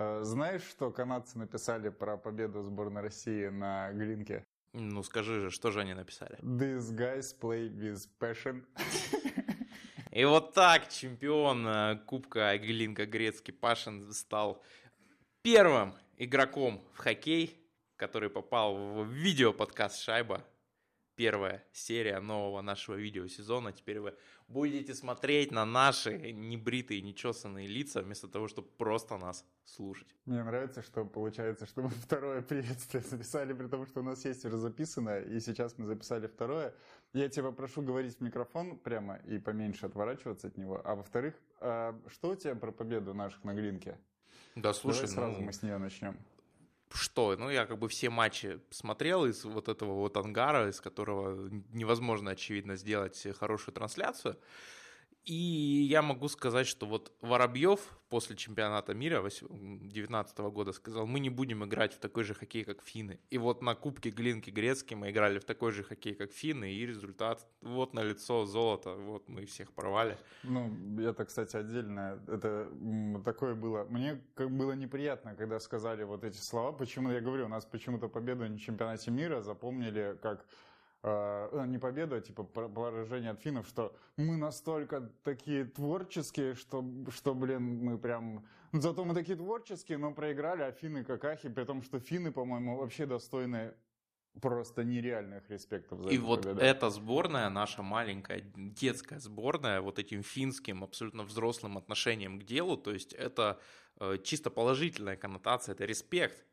Э, знаешь, что канадцы написали про победу сборной России на Глинке? Ну, скажи же, что же они написали? These guys play with passion. И вот так чемпион э, Кубка Глинка Грецкий Пашин стал первым игроком в хоккей, который попал в видео-подкаст «Шайба» первая серия нового нашего видеосезона. Теперь вы будете смотреть на наши небритые, нечесанные лица, вместо того, чтобы просто нас слушать. Мне нравится, что получается, что мы второе приветствие записали, при том, что у нас есть уже записанное, и сейчас мы записали второе. Я тебя прошу говорить в микрофон прямо и поменьше отворачиваться от него. А во-вторых, а что у тебя про победу наших на Глинке? Да, слушай, Давай сразу ну, мы с нее начнем что? Ну, я как бы все матчи смотрел из вот этого вот ангара, из которого невозможно, очевидно, сделать хорошую трансляцию. И я могу сказать, что вот Воробьев после чемпионата мира 2019 года сказал, мы не будем играть в такой же хоккей, как финны. И вот на Кубке Глинки Грецкий мы играли в такой же хоккей, как финны, и результат вот на лицо золото, вот мы всех порвали. Ну, это, кстати, отдельно, это такое было. Мне было неприятно, когда сказали вот эти слова. Почему, я говорю, у нас почему-то победу на чемпионате мира запомнили как э, не победу, а типа поражение от финнов, что мы настолько такие творческие, что, что блин, мы прям... Зато мы такие творческие, но проиграли, а финны какахи, при том, что финны, по-моему, вообще достойны просто нереальных респектов за И вот победу. эта сборная, наша маленькая детская сборная, вот этим финским абсолютно взрослым отношением к делу, то есть это э, чисто положительная коннотация, это респект.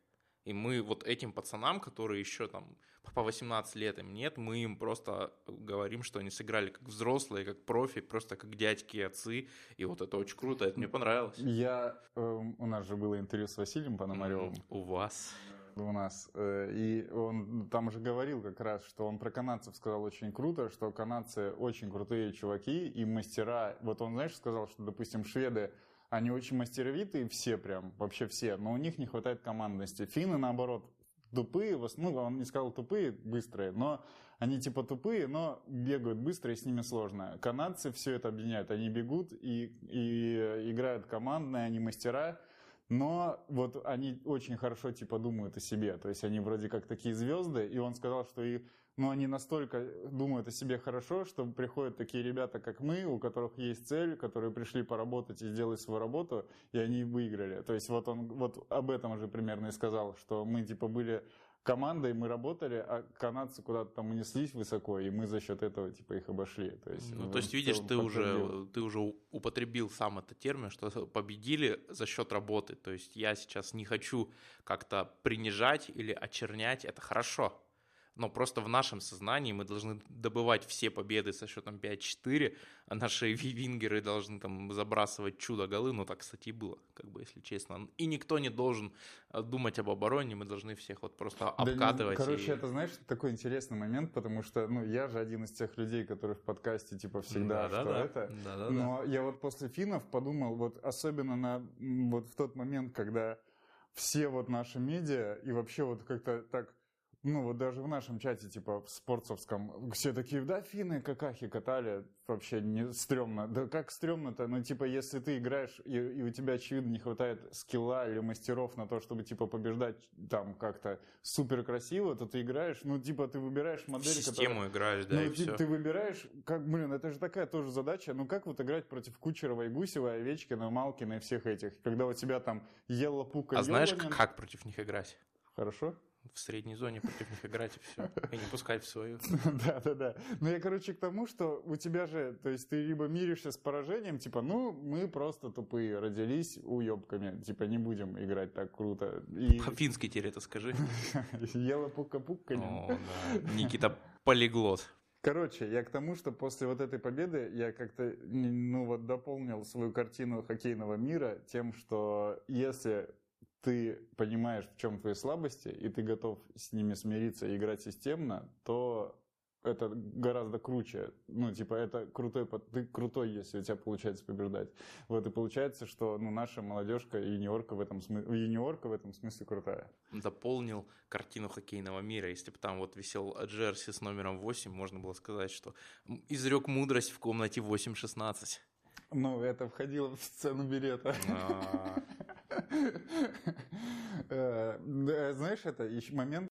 И мы вот этим пацанам, которые еще там по 18 лет им нет, мы им просто говорим, что они сыграли как взрослые, как профи, просто как дядьки и отцы. И вот это очень круто, это мне понравилось. Я, э, у нас же было интервью с Василием Пономаревым. Mm, у вас? у нас. Э, и он там уже говорил как раз, что он про канадцев сказал очень круто, что канадцы очень крутые чуваки и мастера. Вот он, знаешь, сказал, что, допустим, шведы они очень мастеровитые все прям, вообще все, но у них не хватает командности. Финны, наоборот, тупые, ну, он не сказал тупые, быстрые, но они типа тупые, но бегают быстро, и с ними сложно. Канадцы все это объединяют, они бегут и, и играют командные, они мастера, но вот они очень хорошо типа думают о себе, то есть они вроде как такие звезды, и он сказал, что и, ну, они настолько думают о себе хорошо, что приходят такие ребята, как мы, у которых есть цель, которые пришли поработать и сделать свою работу, и они выиграли. То есть вот он вот об этом же примерно и сказал, что мы типа были командой мы работали, а канадцы куда-то там унеслись высоко, и мы за счет этого типа их обошли. То есть, ну, то есть видишь, ты уже, ты уже употребил сам этот термин, что победили за счет работы. То есть я сейчас не хочу как-то принижать или очернять, это хорошо но просто в нашем сознании мы должны добывать все победы со счетом 5-4, а наши вингеры должны там забрасывать чудо-голы, ну так, кстати, и было, как бы, если честно. И никто не должен э, думать об обороне, мы должны всех вот просто обкатывать. Да, короче, и... это, знаешь, такой интересный момент, потому что, ну, я же один из тех людей, которые в подкасте, типа, всегда, да, что да, это. Да, да, но да. я вот после финнов подумал, вот особенно на, вот в тот момент, когда все вот наши медиа и вообще вот как-то так ну, вот даже в нашем чате, типа, в спортсовском, все такие, да, финны какахи катали, вообще не стрёмно. Да как стрёмно-то? Ну, типа, если ты играешь, и, и у тебя, очевидно, не хватает скилла или мастеров на то, чтобы, типа, побеждать там как-то супер красиво, то ты играешь, ну, типа, ты выбираешь модель, в систему которая... играешь, да, ну, и ты, все. ты выбираешь, как, блин, это же такая тоже задача, ну, как вот играть против Кучерова и Гусева, Овечкина, Малкина и всех этих, когда у тебя там Елла Пука, А знаешь, как против них играть? Хорошо в средней зоне против них играть и все. И не пускать в свою. Да, да, да. Но я, короче, к тому, что у тебя же, то есть ты либо миришься с поражением, типа, ну, мы просто тупые, родились уебками, типа, не будем играть так круто. И... По-фински теперь это скажи. Ела пука-пука. Никита полиглот. Короче, я к тому, что после вот этой победы я как-то, ну вот, дополнил свою картину хоккейного мира тем, что если ты понимаешь, в чем твои слабости, и ты готов с ними смириться и играть системно, то это гораздо круче. Ну, типа, это крутой, ты крутой, если у тебя получается побеждать. Вот, и получается, что, ну, наша молодежка и юниорка в этом смысле, юниорка в этом смысле крутая. Дополнил картину хоккейного мира. Если бы там вот висел Джерси с номером 8, можно было сказать, что изрек мудрость в комнате 8-16. Ну, это входило в сцену билета. Э, знаешь, это еще момент,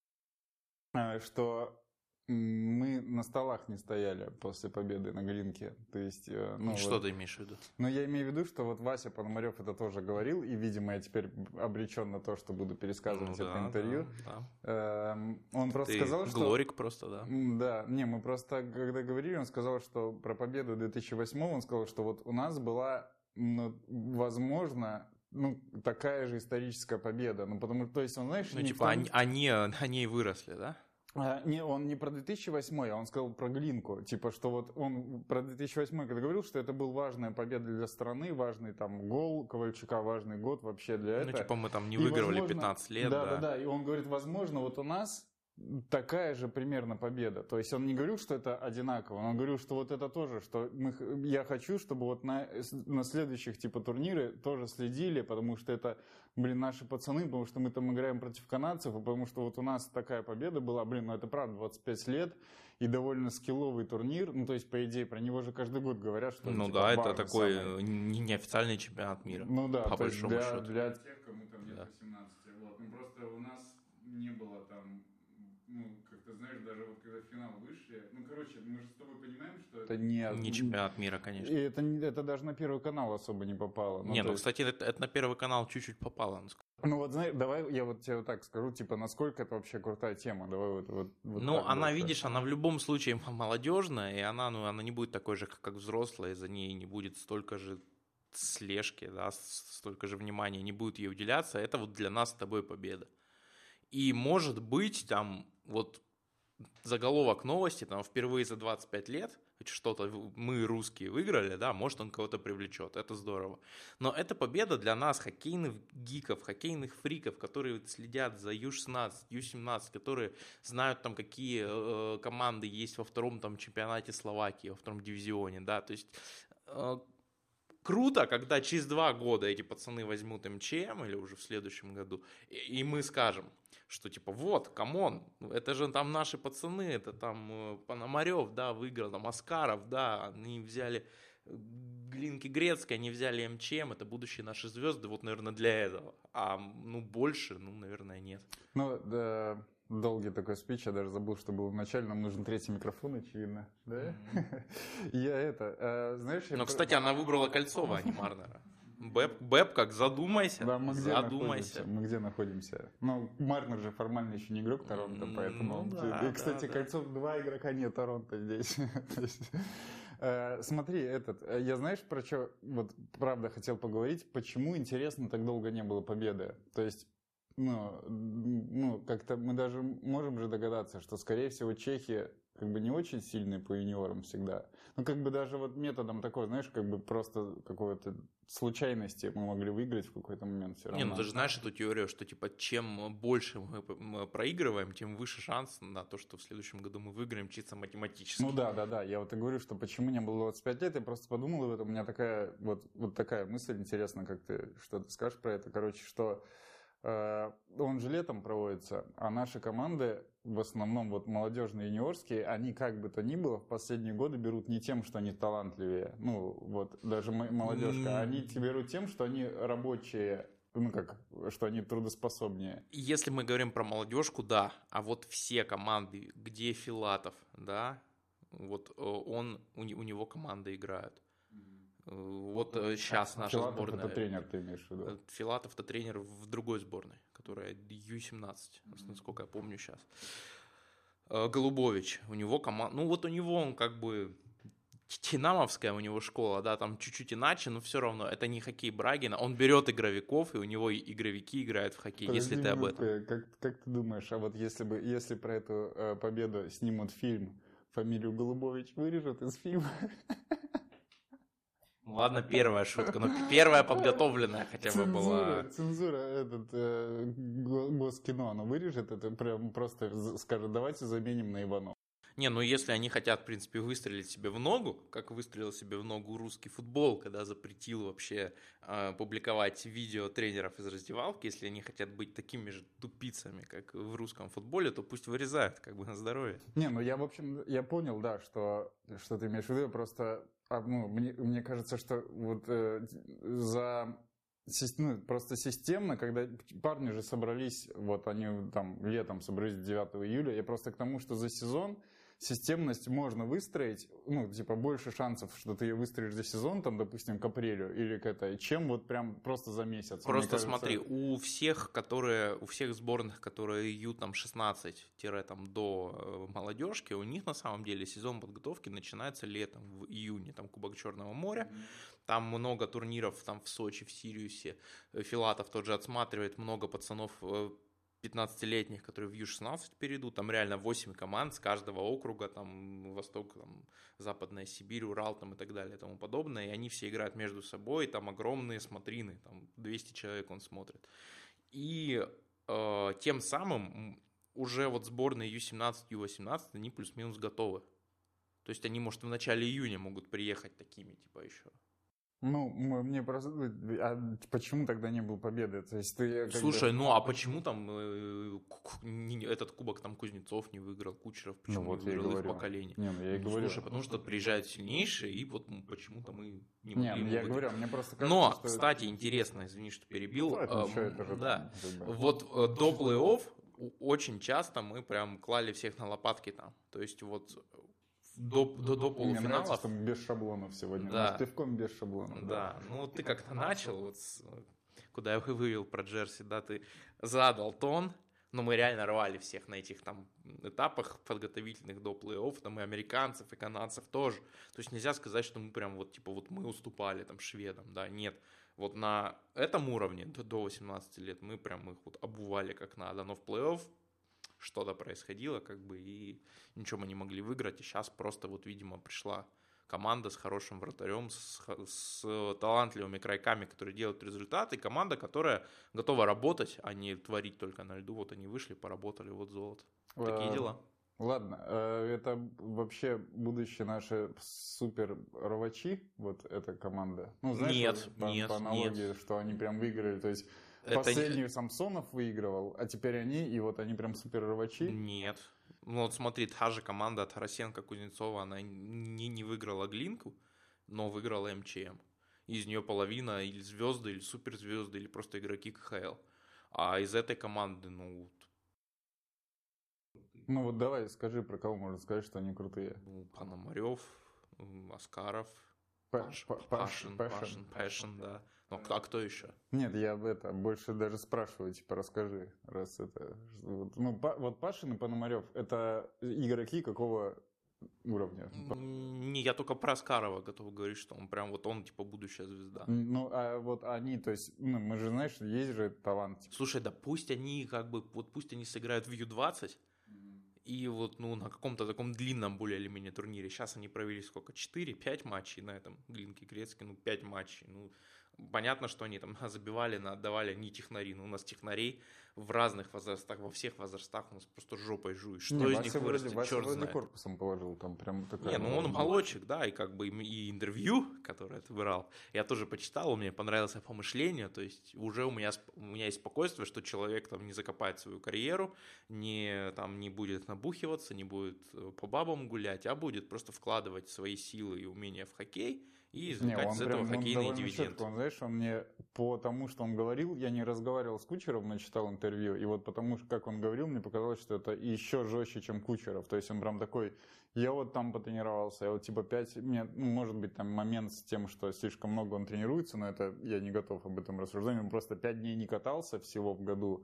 э, что мы на столах не стояли после победы на Глинке. То есть, э, ну, что вот, ты имеешь в виду? Ну, я имею в виду, что вот Вася Пономарев это тоже говорил, и, видимо, я теперь обречен на то, что буду пересказывать ну, это да, интервью. Да, да. Эм, он просто ты сказал, что... Глорик просто, да? Да, не, мы просто, когда говорили, он сказал, что про победу 2008 он сказал, что вот у нас была, ну, возможно, ну, такая же историческая победа. Ну, потому то есть, он, знаешь... Ну, типа, том... они, они, они выросли, да? А, не, он не про 2008, а он сказал про Глинку. Типа, что вот он про 2008, когда говорил, что это был важная победа для страны, важный там гол Ковальчука, важный год вообще для этого. Ну, типа, мы там не выигрывали возможно, 15 лет, да. Да, да, да. И он говорит, возможно, вот у нас такая же примерно победа. То есть он не говорил, что это одинаково, он говорил, что вот это тоже, что мы, я хочу, чтобы вот на, на следующих типа турниры тоже следили, потому что это, блин, наши пацаны, потому что мы там играем против канадцев, и потому что вот у нас такая победа была, блин, ну это правда, 25 лет, и довольно скилловый турнир, ну то есть по идее про него же каждый год говорят, что ну типа, да, это такой самый... неофициальный чемпионат мира. Ну да, по большому для, счету. для тех, кому там лет да. 18, вот, ну просто у нас не было там как ты знаешь, даже вот когда в финал вышли, ну, короче, мы же с тобой понимаем, что это не... Не чемпионат мира, конечно. И это, это даже на Первый канал особо не попало. Ну, не, ну, есть... кстати, это, это на Первый канал чуть-чуть попало. Ну, вот, знаешь, давай я вот тебе вот так скажу, типа, насколько это вообще крутая тема, давай вот... вот, вот ну, она, видишь, она в любом случае молодежная, и она, ну, она не будет такой же, как, как взрослая, за ней не будет столько же слежки, да, столько же внимания не будет ей уделяться, это вот для нас с тобой победа. И может быть, там, вот заголовок новости, там, впервые за 25 лет, что-то мы, русские, выиграли, да, может, он кого-то привлечет, это здорово. Но это победа для нас, хоккейных гиков, хоккейных фриков, которые следят за Ю-16, Ю-17, которые знают там, какие э, команды есть во втором там чемпионате Словакии, во втором дивизионе, да, то есть э, круто, когда через два года эти пацаны возьмут МЧМ или уже в следующем году, и, и мы скажем, что типа вот, come on, это же там наши пацаны, это там э, Пономарев, да, выиграл, там Аскаров, да, они взяли э, Глинки Гретцки, они взяли МЧМ, это будущие наши звезды, вот, наверное, для этого. А, ну, больше, ну, наверное, нет. Ну, да, долгий такой спич, я даже забыл, что был вначале, нам нужен третий микрофон, очевидно, да? Я это, э, знаешь... Но, кстати, она выбрала Кольцова, а не Марнера. Бэп, Бэп как задумайся. Да, мы где задумайся. Находимся? Мы где находимся? Ну, Марнер же формально еще не игрок Торонто, поэтому... Ну, да, и, кстати, да, Кольцов да. два игрока нет Торонто здесь. Э, смотри, этот, э, я знаешь, про что, вот правда хотел поговорить, почему, интересно, так долго не было победы? То есть, ну, ну как-то мы даже можем же догадаться, что, скорее всего, Чехия как бы не очень сильные по юниорам всегда. Ну, как бы даже вот методом такой, знаешь, как бы просто какой-то случайности мы могли выиграть в какой-то момент все равно. Не, ну ты же знаешь эту теорию, что типа чем больше мы проигрываем, тем выше шанс на то, что в следующем году мы выиграем чисто математически. Ну да, да, да. Я вот и говорю, что почему не было 25 лет, я просто подумал об этом. У меня такая вот, вот такая мысль интересна, как ты что то скажешь про это. Короче, что он же летом проводится, а наши команды, в основном вот молодежные юниорские, они как бы то ни было в последние годы берут не тем, что они талантливее, ну вот даже молодежка, они берут тем, что они рабочие, ну как, что они трудоспособнее. Если мы говорим про молодежку, да, а вот все команды, где Филатов, да, вот э, он, у, у него команда играют. Вот сейчас э, наша Филатов сборная. это тренер, ты имеешь в виду? Э, Филатов это тренер в другой сборной, которая Ю-17, mm-hmm. насколько я помню сейчас. Э, Голубович, у него команда, ну вот у него он как бы Динамовская у него школа, да, там чуть-чуть иначе, но все равно это не хоккей Брагина. Он берет игровиков, и у него игровики играют в хоккей, Подожди если ты об этом. Как, как ты думаешь, а вот если бы если про эту э, победу снимут фильм, фамилию Голубович вырежут из фильма? Ладно, первая шутка, но первая подготовленная хотя бы была. Цензура, этот э, госкино, оно вырежет, это прям просто скажет, давайте заменим на Иванов. Не, ну если они хотят, в принципе, выстрелить себе в ногу, как выстрелил себе в ногу русский футбол, когда запретил вообще э, публиковать видео тренеров из раздевалки, если они хотят быть такими же тупицами, как в русском футболе, то пусть вырезают, как бы на здоровье. Не, ну я, в общем, я понял, да, что, что ты имеешь в виду, просто а, ну, мне, мне кажется, что вот э, за ну, просто системно, когда парни же собрались, вот они там летом собрались 9 июля, я просто к тому, что за сезон системность можно выстроить, ну, типа, больше шансов, что ты ее выстроишь за сезон, там, допустим, к апрелю или к этой, чем вот прям просто за месяц. Просто кажется... смотри, у всех, которые, у всех сборных, которые Ю там 16 там до э, молодежки, у них на самом деле сезон подготовки начинается летом, в июне, там Кубок Черного моря, там много турниров там в Сочи, в Сириусе, Филатов тот же отсматривает, много пацанов э, 15-летних, которые в Ю-16 перейдут, там реально 8 команд с каждого округа, там Восток, там, Западная Сибирь, Урал там, и так далее и тому подобное, и они все играют между собой, там огромные смотрины, там 200 человек он смотрит. И э, тем самым уже вот сборные Ю-17, Ю-18, они плюс-минус готовы. То есть они, может, в начале июня могут приехать такими, типа, еще. Ну, мне просто... А почему тогда не был победы? То есть ты... Слушай, ну а почему там э, этот кубок там Кузнецов не выиграл, Кучеров, ну почему ну, вот не выиграл их поколение? Не, ну я и ну, говорю. Слушай, потому что приезжают сильнейшие, и вот почему-то мы не могли... Не, я говорю, мне просто кажется, Но, что... кстати, интересно, извини, что перебил. Ну, это, э, это же да. Вот э, до плей-офф очень часто мы прям клали всех на лопатки там. То есть вот до, до, до полуфиналов. Мне нравится, что без шаблонов сегодня. Да. Может, пивком без шаблонов. Да. да. Ну, ты как-то начал, вот, куда я вывел про Джерси, да, ты задал тон, но мы реально рвали всех на этих там этапах подготовительных до плей-офф, там и американцев, и канадцев тоже. То есть нельзя сказать, что мы прям вот, типа, вот мы уступали там шведам, да, нет. Вот на этом уровне до, до 18 лет мы прям их вот обували как надо, но в плей-офф что-то происходило, как бы, и ничего мы не могли выиграть. И сейчас просто вот, видимо, пришла команда с хорошим вратарем, с, с талантливыми крайками, которые делают результаты, команда, которая готова работать, а не творить только на льду. Вот они вышли, поработали, вот золото. Такие дела. Ладно, э, это вообще будущее наши супер рвачи, вот эта команда. Ну, знаешь, нет, по, нет, по аналогии, нет. что они прям выиграли, то есть это Последний не... Самсонов выигрывал, а теперь они, и вот они прям супер рвачи. Нет. Ну вот смотри, та же команда Тарасенко, Кузнецова, она не, не выиграла Глинку, но выиграла МЧМ. Из нее половина или звезды, или суперзвезды, или просто игроки КХЛ. А из этой команды, ну... Ну вот давай скажи, про кого можно сказать, что они крутые. Ну, Пономарев, Аскаров, Пашин, Пашин, Пашин, да. Ну, а кто еще? Нет, я об этом больше даже спрашиваю, типа, расскажи, раз это... Ну, вот Пашин и Пономарев, это игроки какого уровня? Не, я только про Аскарова готов говорить, что он прям вот он, типа, будущая звезда. Ну, а вот они, то есть, ну, мы же, знаешь, есть же талант. Типа. Слушай, да пусть они, как бы, вот пусть они сыграют в Ю-20, и вот, ну, на каком-то таком длинном более или менее турнире. Сейчас они провели сколько? 4-5 матчей на этом Глинке Грецке, ну, 5 матчей. Ну, Понятно, что они там забивали, отдавали не технари, но у нас технарей в разных возрастах, во всех возрастах у нас просто жопой жуешь. Что не, из них вырастет, вроде, черт знает. корпусом положил, там прям такая... Не, ну он молодчик, да, и как бы и интервью, которое ты брал, я тоже почитал, мне понравилось по мышлению, то есть уже у меня, у меня есть спокойствие, что человек там не закопает свою карьеру, не, там, не будет набухиваться, не будет э, по бабам гулять, а будет просто вкладывать свои силы и умения в хоккей, и извлекать не, он из этого прям, хоккейный дивиденд. Четко, он, знаешь, он мне по тому, что он говорил, я не разговаривал с Кучером, но читал интервью, и вот потому, как он говорил, мне показалось, что это еще жестче, чем Кучеров. То есть он прям такой, я вот там потренировался, я вот типа пять, мне, ну, может быть, там момент с тем, что слишком много он тренируется, но это я не готов об этом рассуждать. Он просто пять дней не катался всего в году,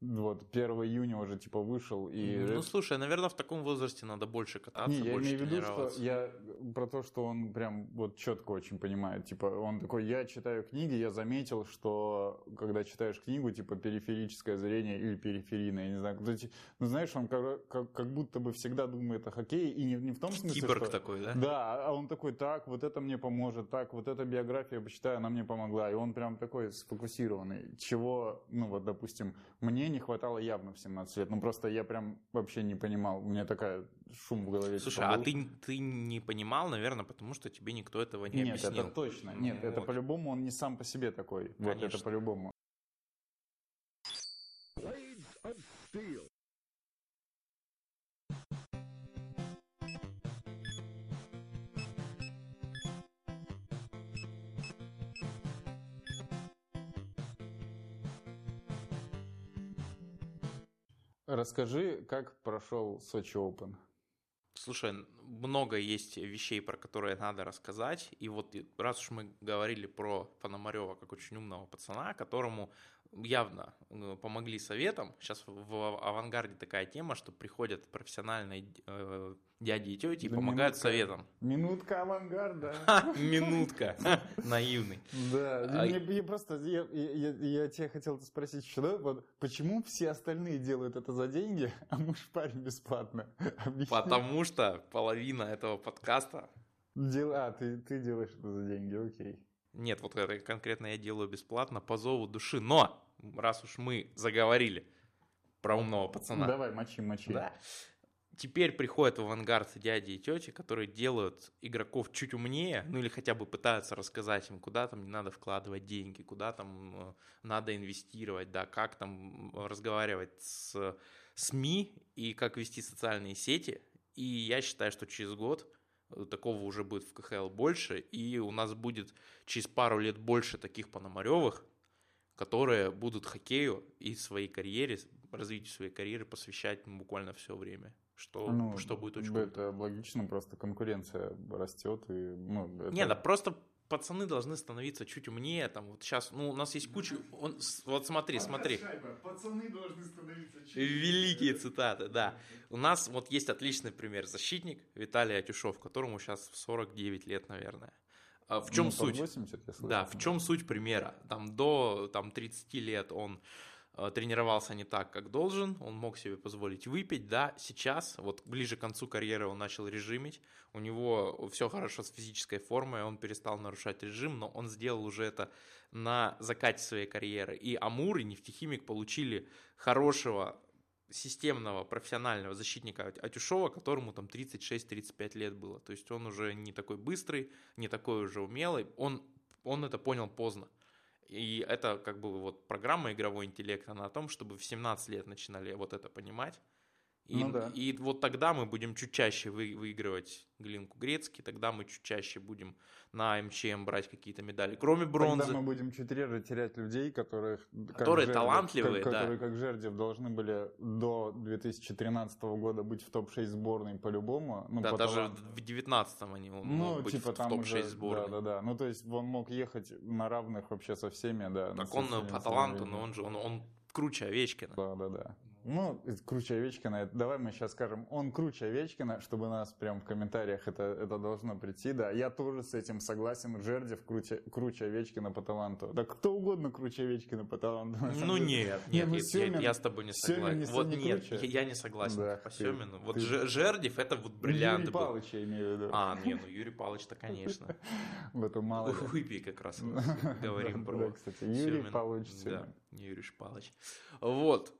вот, 1 июня уже типа вышел. И... Ну, слушай, наверное, в таком возрасте надо больше кататься, Не, я больше имею в виду, что я про то, что он прям вот четко очень понимает. Типа, он такой, я читаю книги, я заметил, что когда читаешь книгу, типа, периферическое зрение или периферийное, я не знаю, ну, знаешь, он как, как, как будто бы всегда думает о хоккее, и не, не в том смысле, Киборг что... такой, да? Да, а он такой, так, вот это мне поможет, так, вот эта биография, я почитаю, она мне помогла. И он прям такой сфокусированный, чего, ну, вот, допустим, мне не хватало явно в 17 лет. Ну, просто я прям вообще не понимал. У меня такая шум в голове. Слушай, а ты, ты не понимал, наверное, потому что тебе никто этого не Нет, объяснил. Нет, это точно. Нет, вот. это по-любому он не сам по себе такой. Конечно. Вот это по-любому. Расскажи, как прошел Сочи Open. Слушай, много есть вещей, про которые надо рассказать. И вот раз уж мы говорили про Пономарева как очень умного пацана, которому явно э, помогли советом. Сейчас в авангарде такая тема, что приходят профессиональные э, дяди и тети и да помогают минутка, советом. Минутка авангарда. Минутка. Наивный. Да, а мне просто, я, я, я тебя хотел спросить еще, почему все остальные делают это за деньги, а мы шпарим бесплатно? Потому что половина этого подкаста... Дела, а, ты, ты делаешь это за деньги, окей. Нет, вот это конкретно я делаю бесплатно по зову души. Но, раз уж мы заговорили про умного пацана. Давай, мочи, мочи. Да. Теперь приходят в авангард дяди и тети, которые делают игроков чуть умнее, ну или хотя бы пытаются рассказать им, куда там не надо вкладывать деньги, куда там э, надо инвестировать, да, как там разговаривать с СМИ и как вести социальные сети. И я считаю, что через год такого уже будет в КХЛ больше, и у нас будет через пару лет больше таких Пономаревых, которые будут хоккею и своей карьере, развитию своей карьеры посвящать буквально все время. Что, ну, что будет очень Это круто. логично, просто конкуренция растет. И, ну, это... Не, да просто пацаны должны становиться чуть умнее. Там вот сейчас, ну, у нас есть куча... Он, вот смотри, смотри. Пацаны должны становиться чуть Великие цитаты, да. У нас вот есть отличный пример. Защитник Виталий Атюшов, которому сейчас 49 лет, наверное. А в чем ну, суть? 80, я да, в чем суть примера? Там до там, 30 лет он Э, тренировался не так, как должен, он мог себе позволить выпить, да, сейчас, вот ближе к концу карьеры он начал режимить, у него все хорошо с физической формой, он перестал нарушать режим, но он сделал уже это на закате своей карьеры, и Амур и Нефтехимик получили хорошего системного профессионального защитника Атюшова, которому там 36-35 лет было, то есть он уже не такой быстрый, не такой уже умелый, он, он это понял поздно, и это как бы вот программа игровой интеллект, она о том, чтобы в 17 лет начинали вот это понимать. И, ну, да. и вот тогда мы будем чуть чаще вы, выигрывать Глинку Грецкий, тогда мы чуть чаще будем на МЧМ брать какие-то медали, кроме бронзы. Тогда мы будем чуть реже терять людей, которых, которые Жердев, талантливые, как, да. которые, как Жердев, должны были до 2013 года быть в топ-6 сборной по-любому. Ну, да, по даже в 2019 они ну, мог быть типа, в, в топ-6 сборной. Да, да, да. Ну, то есть он мог ехать на равных вообще со всеми, да. Так он по таланту, но он же, он, он круче Овечкина. Да, да, да. Ну, круче Овечкина, давай мы сейчас скажем, он круче Овечкина, чтобы нас прям в комментариях это, это должно прийти, да. Я тоже с этим согласен, Жердев круче, круче Овечкина по таланту. Да кто угодно круче Овечкина по таланту. Ну нет, нет, ну, Семин, я, я с тобой не согласен. Вот не нет, круче. я не согласен да, по Семину. Вот ты, Жердев это вот бриллиант Юрий Павлович я имею в виду. А, не, ну Юрий Павлович-то, конечно. В этом мало. Выпей как раз говорим про Юрий Павлович Да, Юрий Павлович. Вот.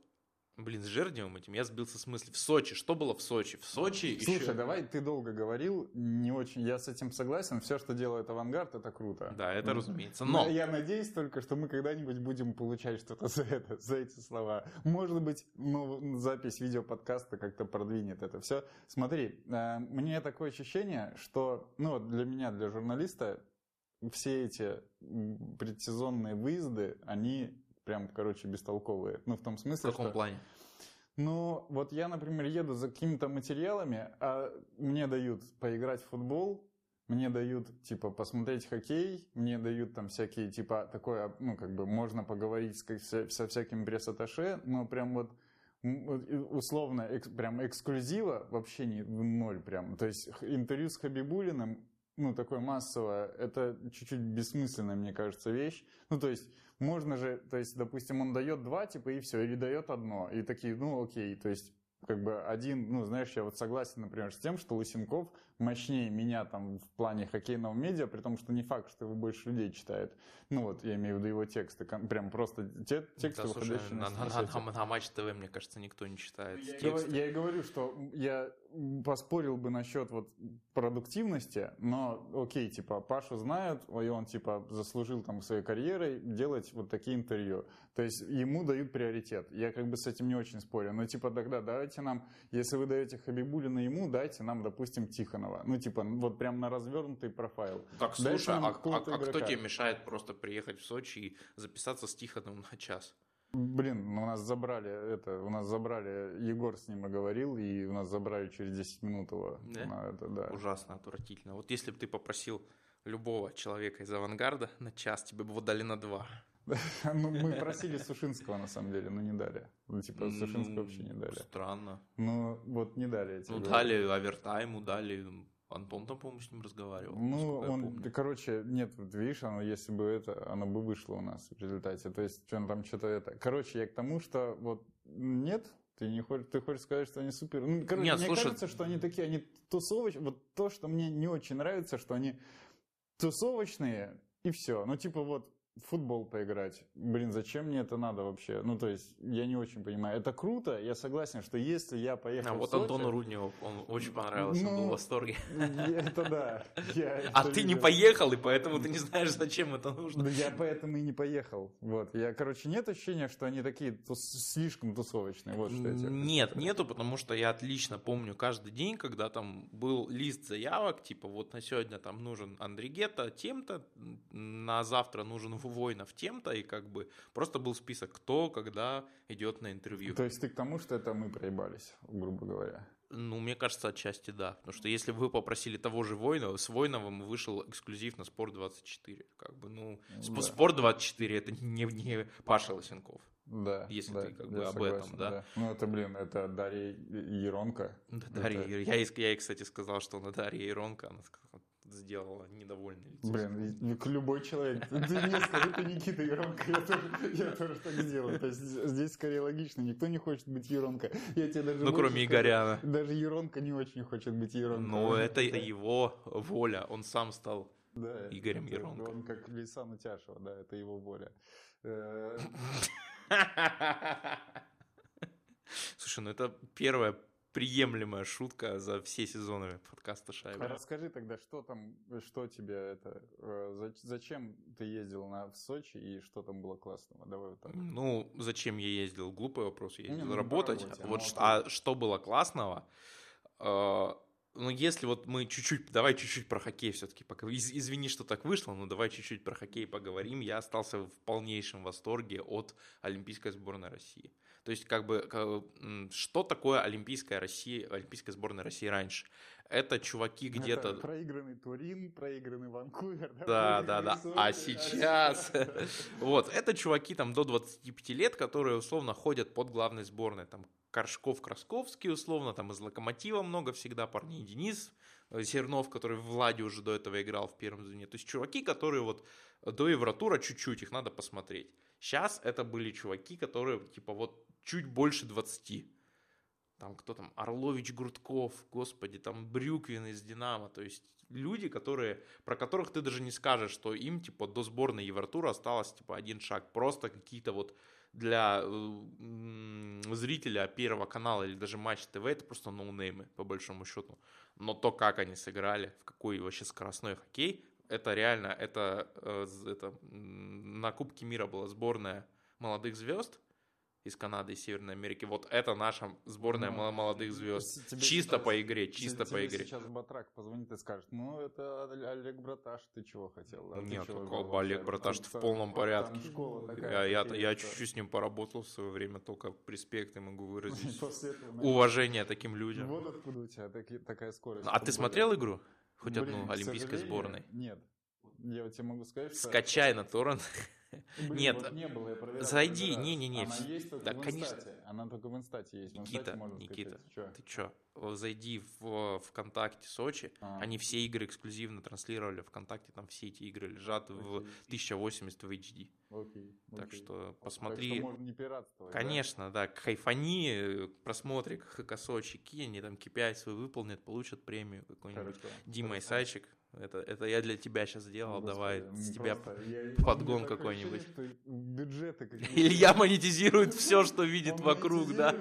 Блин, с Жердевым этим я сбился с мысли. В Сочи. Что было в Сочи? В Сочи Слушай, еще... давай, ты долго говорил, не очень, я с этим согласен. Все, что делает авангард, это круто. Да, это разумеется. Но... Я надеюсь только, что мы когда-нибудь будем получать что-то за это, за эти слова. Может быть, ну, запись видеоподкаста как-то продвинет это все. Смотри, э, мне такое ощущение, что, ну, для меня, для журналиста, все эти предсезонные выезды, они прям, короче, бестолковые. Ну, в том смысле, В каком что... плане? Ну, вот я, например, еду за какими-то материалами, а мне дают поиграть в футбол, мне дают, типа, посмотреть хоккей, мне дают там всякие, типа, такое, ну, как бы, можно поговорить с, со всяким пресс-атташе, но прям вот условно, экс, прям эксклюзива вообще не ноль прям. То есть интервью с Хабибулиным, ну, такое массовое, это чуть-чуть бессмысленная, мне кажется, вещь. Ну, то есть можно же, то есть, допустим, он дает два, типа, и все, или дает одно. И такие, ну, окей, то есть, как бы один, ну, знаешь, я вот согласен, например, с тем, что Лысенков мощнее меня там в плане хоккейного медиа, при том, что не факт, что его больше людей читает. Ну вот, я имею в виду его тексты, прям просто те, тексты, да, выходящие слушай, на, на, на, на, на Матч ТВ, мне кажется, никто не читает я, тексты. Я и говорю, что я поспорил бы насчет вот продуктивности, но окей, типа, Пашу знают, и он, типа, заслужил там своей карьерой делать вот такие интервью. То есть ему дают приоритет. Я как бы с этим не очень спорю. Но типа тогда давайте нам, если вы даете Хабибулина ему, дайте нам, допустим, Тихонова. Ну типа вот прям на развернутый профайл. Так, слушай, а, а, а кто тебе мешает просто приехать в Сочи и записаться с Тихоновым на час? Блин, ну, у нас забрали это, у нас забрали, Егор с ним и говорил, и у нас забрали через 10 минут его. Да? На это, да. Ужасно, отвратительно. Вот если бы ты попросил любого человека из авангарда на час, тебе бы его дали на два. Ну, мы просили Сушинского, на самом деле, но не дали. Ну, типа, Сушинского вообще не дали. Странно. Ну, вот не дали. Ну, дали овертайму, дали Антон там, по-моему, с ним разговаривал. Ну, он, короче, нет, видишь, оно, если бы это, оно бы вышло у нас в результате. То есть, он там что-то это... Короче, я к тому, что вот нет, ты не хочешь, ты хочешь сказать, что они супер. Ну, короче, нет, мне слушай... кажется, что они такие, они тусовочные. Вот то, что мне не очень нравится, что они тусовочные, и все. Ну, типа вот футбол поиграть. Блин, зачем мне это надо вообще? Ну, то есть, я не очень понимаю. Это круто, я согласен, что если я поехал А вот Сочи, Антону Рудневу он очень понравился, ну, он был в ну, восторге. Это да. А ты не поехал, и поэтому ты не знаешь, зачем это нужно. Да я поэтому и не поехал. Вот. Я, короче, нет ощущения, что они такие тус слишком тусовочные. Вот что я Нет, нету, потому что я отлично помню каждый день, когда там был лист заявок, типа вот на сегодня там нужен Андрей Гетто тем-то, на завтра нужен воинов тем-то, и как бы просто был список, кто когда идет на интервью. То есть ты к тому, что это мы проебались, грубо говоря? Ну, мне кажется, отчасти да. Потому что если бы вы попросили того же Воинова, с Воиновым вышел эксклюзив на Спорт-24. Как бы, ну, да. Спорт-24 это не, не Паша Лосенков. Да. Если да, ты как бы об согласен, этом, да? да. Ну, это, блин, это Дарья Еронка. Да, Дарья это... я, я ей, кстати, сказал, что она Дарья Еронка. Она сказала, сделала недовольное лицо. Блин, любой человек. Ты мне скажи, ты Никита Еронка, я тоже, я тоже так сделаю. То есть здесь скорее логично, никто не хочет быть Еронка. Я тебе даже ну, кроме Игоряна. Даже Еронка не очень хочет быть Еронка. Но это его воля, он сам стал да, Игорем Еронко. Он как Лейсан Утяшева, да, это его воля. Э, Слушай, ну это первая приемлемая шутка за все сезоны подкаста Шайба. Расскажи тогда, что там, что тебе это, э, зачем ты ездил на, в Сочи и что там было классного? Давай вот так. Ну, зачем я ездил? Глупый вопрос. Я ездил Не, ну, работать. Работе, вот, ну, а, а что было классного? Э, ну, если вот мы чуть-чуть, давай чуть-чуть про хоккей все-таки, из, извини, что так вышло, но давай чуть-чуть про хоккей поговорим. Я остался в полнейшем восторге от Олимпийской сборной России. То есть, как бы, что такое Олимпийская Россия, Олимпийская сборная России раньше? Это чуваки где-то... Это проигранный Турин, проигранный Ванкувер. Да, да, да. А сейчас... Вот, это чуваки там до 25 лет, которые условно ходят под главной сборной. Там Коршков, Красковский условно, там из Локомотива много всегда парней. Денис э, Сернов, который в Владе уже до этого играл в первом звене. То есть чуваки, которые вот до Евротура чуть-чуть, их надо посмотреть. Сейчас это были чуваки, которые типа вот чуть больше 20. Там кто там, Орлович Гуртков, господи, там Брюквин из Динамо, то есть люди, которые, про которых ты даже не скажешь, что им типа до сборной Евротура осталось типа один шаг, просто какие-то вот для зрителя Первого канала или даже Матч ТВ это просто ноунеймы, по большому счету. Но то, как они сыграли, в какой вообще скоростной хоккей, это реально, это, э, это на Кубке мира была сборная молодых звезд, из Канады и Северной Америки. Вот это наша сборная ну, молодых звезд. Тебе чисто сейчас, по игре, чисто тебе по игре. сейчас Батрак позвонит и скажет, ну это Олег Браташ, ты чего хотел? А Нет, какого Олег Браташ, в полном порядке. я, я, я чуть-чуть с ним поработал в свое время, только преспекты могу выразить. Уважение таким людям. Вот откуда у тебя такая скорость. А ты смотрел игру? Хоть одну олимпийской сборной? Нет. Я тебе могу сказать, что... Скачай на торрент. Блин, Нет, вот не было, я проверял, зайди, не-не-не. Она есть только да, в конечно. Она только в инстате есть. В Никита, инстате Никита, скачать. ты чё? Зайди в ВКонтакте Сочи, а. они все игры эксклюзивно транслировали ВКонтакте, там все эти игры лежат Окей. в 1080 в HD. Окей. Так Окей. что посмотри. Так что можно не пиратствовать. Конечно, да, да кайфани, просмотре ХК Сочи, кинь, они там KPI свой выполнят, получат премию какой-нибудь. Дима Исайчик, это, это я для тебя сейчас сделал, Господи, давай с тебя я, подгон какой-нибудь. Бюджеты Илья монетизирует все, что видит вокруг, да.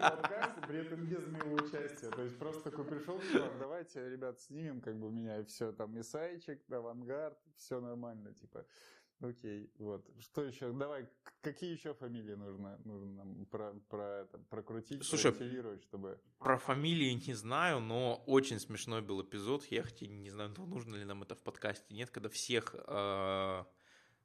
При этом без моего участия. То есть просто такой пришел, давайте, ребят, снимем как бы меня, и все, там Исайчик, авангард, все нормально, типа. Окей, вот. Что еще? Давай, какие еще фамилии нужно, нужно нам про, про это, прокрутить, Слушай, чтобы... Про фамилии не знаю, но очень смешной был эпизод. Я хотя не знаю, нужно ли нам это в подкасте, нет, когда всех э,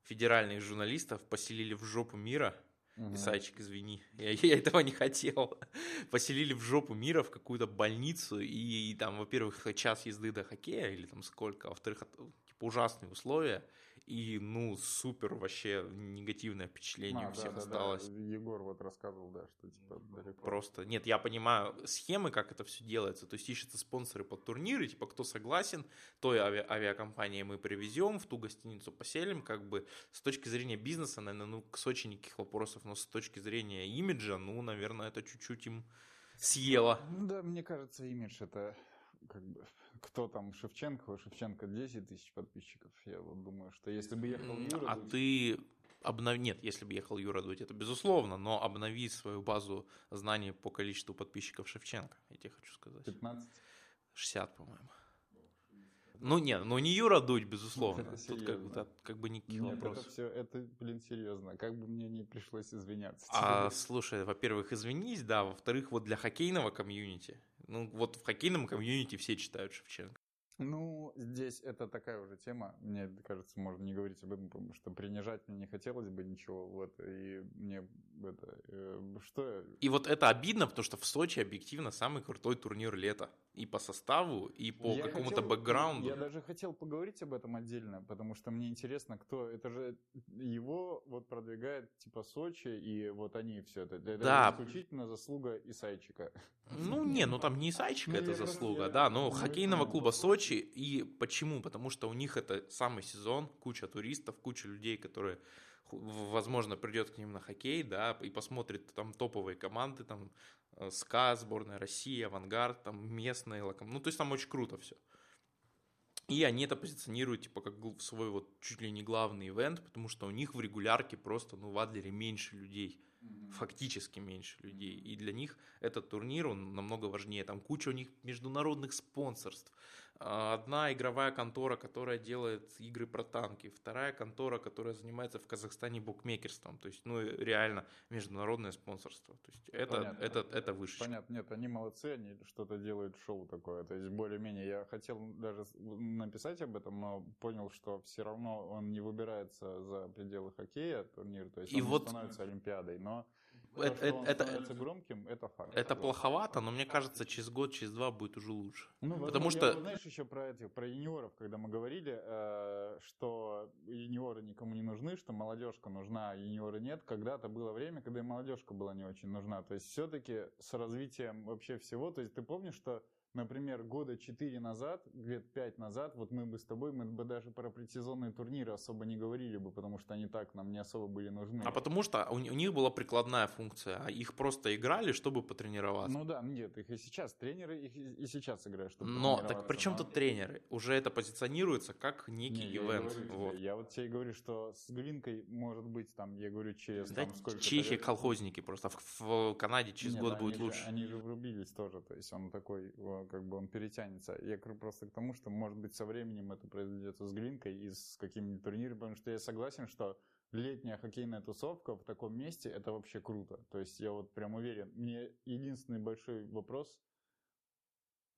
федеральных журналистов поселили в жопу мира. Угу. Исайчик, извини, я, я этого не хотел. Поселили в жопу мира в какую-то больницу, и, и там, во-первых, час езды до хоккея, или там сколько, а во-вторых, типа ужасные условия, и, ну, супер вообще негативное впечатление а, у всех да, осталось. Да, Егор вот рассказывал, да, что типа далеко. Просто, нет, я понимаю схемы, как это все делается, то есть ищутся спонсоры под турниры, типа, кто согласен, той ави- авиакомпании мы привезем, в ту гостиницу поселим, как бы, с точки зрения бизнеса, наверное, ну, к Сочи никаких вопросов, но с точки зрения имиджа, ну, наверное, это чуть-чуть им съело. Да, мне кажется, имидж это как бы, кто там Шевченко, у Шевченко 10 тысяч подписчиков. Я вот думаю, что если бы ехал Юра... А Дудь... ты обнов... Нет, если бы ехал Юра Дудь, это безусловно, но обнови свою базу знаний по количеству подписчиков Шевченко, я тебе хочу сказать. 15? 60, по-моему. Ну нет, ну не Юра Дудь, безусловно. Это Тут как бы, как бы никаких нет, вопросов. Это все, это, блин, серьезно. Как бы мне не пришлось извиняться. А, слушай, во-первых, извинись, да. Во-вторых, вот для хоккейного комьюнити ну, вот в хоккейном комьюнити все читают Шевченко. Ну, здесь это такая уже тема. Мне кажется, можно не говорить об этом, потому что принижать мне не хотелось бы ничего. Вот, и мне это... Э, что... И вот это обидно, потому что в Сочи объективно самый крутой турнир лета. И по составу, и по я какому-то хотел, бэкграунду. Я даже хотел поговорить об этом отдельно, потому что мне интересно, кто... Это же его вот продвигает типа Сочи, и вот они все это. Это да. исключительно заслуга Исайчика. Ну, не, ну там не Исайчика ну, это заслуга, да, но хоккейного клуба Сочи Сочи. И почему? Потому что у них это самый сезон, куча туристов, куча людей, которые, возможно, придет к ним на хоккей, да, и посмотрит там топовые команды, там э, СКА, сборная России, Авангард, там местные локом. Ну, то есть там очень круто все. И они это позиционируют, типа, как свой вот чуть ли не главный ивент, потому что у них в регулярке просто, ну, в Адлере меньше людей фактически меньше людей. И для них этот турнир, он намного важнее. Там куча у них международных спонсорств. А, одна игровая контора, которая делает игры про танки, вторая контора, которая занимается в Казахстане букмекерством, то есть, ну, реально международное спонсорство, то есть, это, Понятно. это, это выше. Понятно, нет, они молодцы, они что-то делают шоу такое, то есть, более-менее, я хотел даже написать об этом, но понял, что все равно он не выбирается за пределы хоккея, турнир, то есть, он И вот... становится Олимпиадой, но это, это, это, громким, это факт. Это плоховато, но мне кажется, через год, через два будет уже лучше. Ну, Потому что... Я, знаешь, еще про этих, про юниоров, когда мы говорили, э, что юниоры никому не нужны, что молодежка нужна, а юниоры нет. Когда-то было время, когда и молодежка была не очень нужна. То есть все-таки с развитием вообще всего, то есть ты помнишь, что например, года 4 назад, лет 5 назад, вот мы бы с тобой, мы бы даже про предсезонные турниры особо не говорили бы, потому что они так нам не особо были нужны. А потому что у, них была прикладная функция, а их просто играли, чтобы потренироваться. Ну да, нет, их и сейчас, тренеры их и сейчас играют, чтобы Но, так при чем тут тренеры? Уже это позиционируется как некий не, ивент. Я, вот. я вот тебе говорю, что с Глинкой может быть там, я говорю, через да, там сколько Чехия колхозники просто, в, в Канаде через Нет, год будет же, лучше. Они же врубились тоже, то есть он такой как бы он перетянется. Я просто к тому, что, может быть, со временем это произойдет с Глинкой и с какими-нибудь турнирами, потому что я согласен, что летняя хоккейная тусовка в таком месте, это вообще круто. То есть я вот прям уверен. Мне единственный большой вопрос,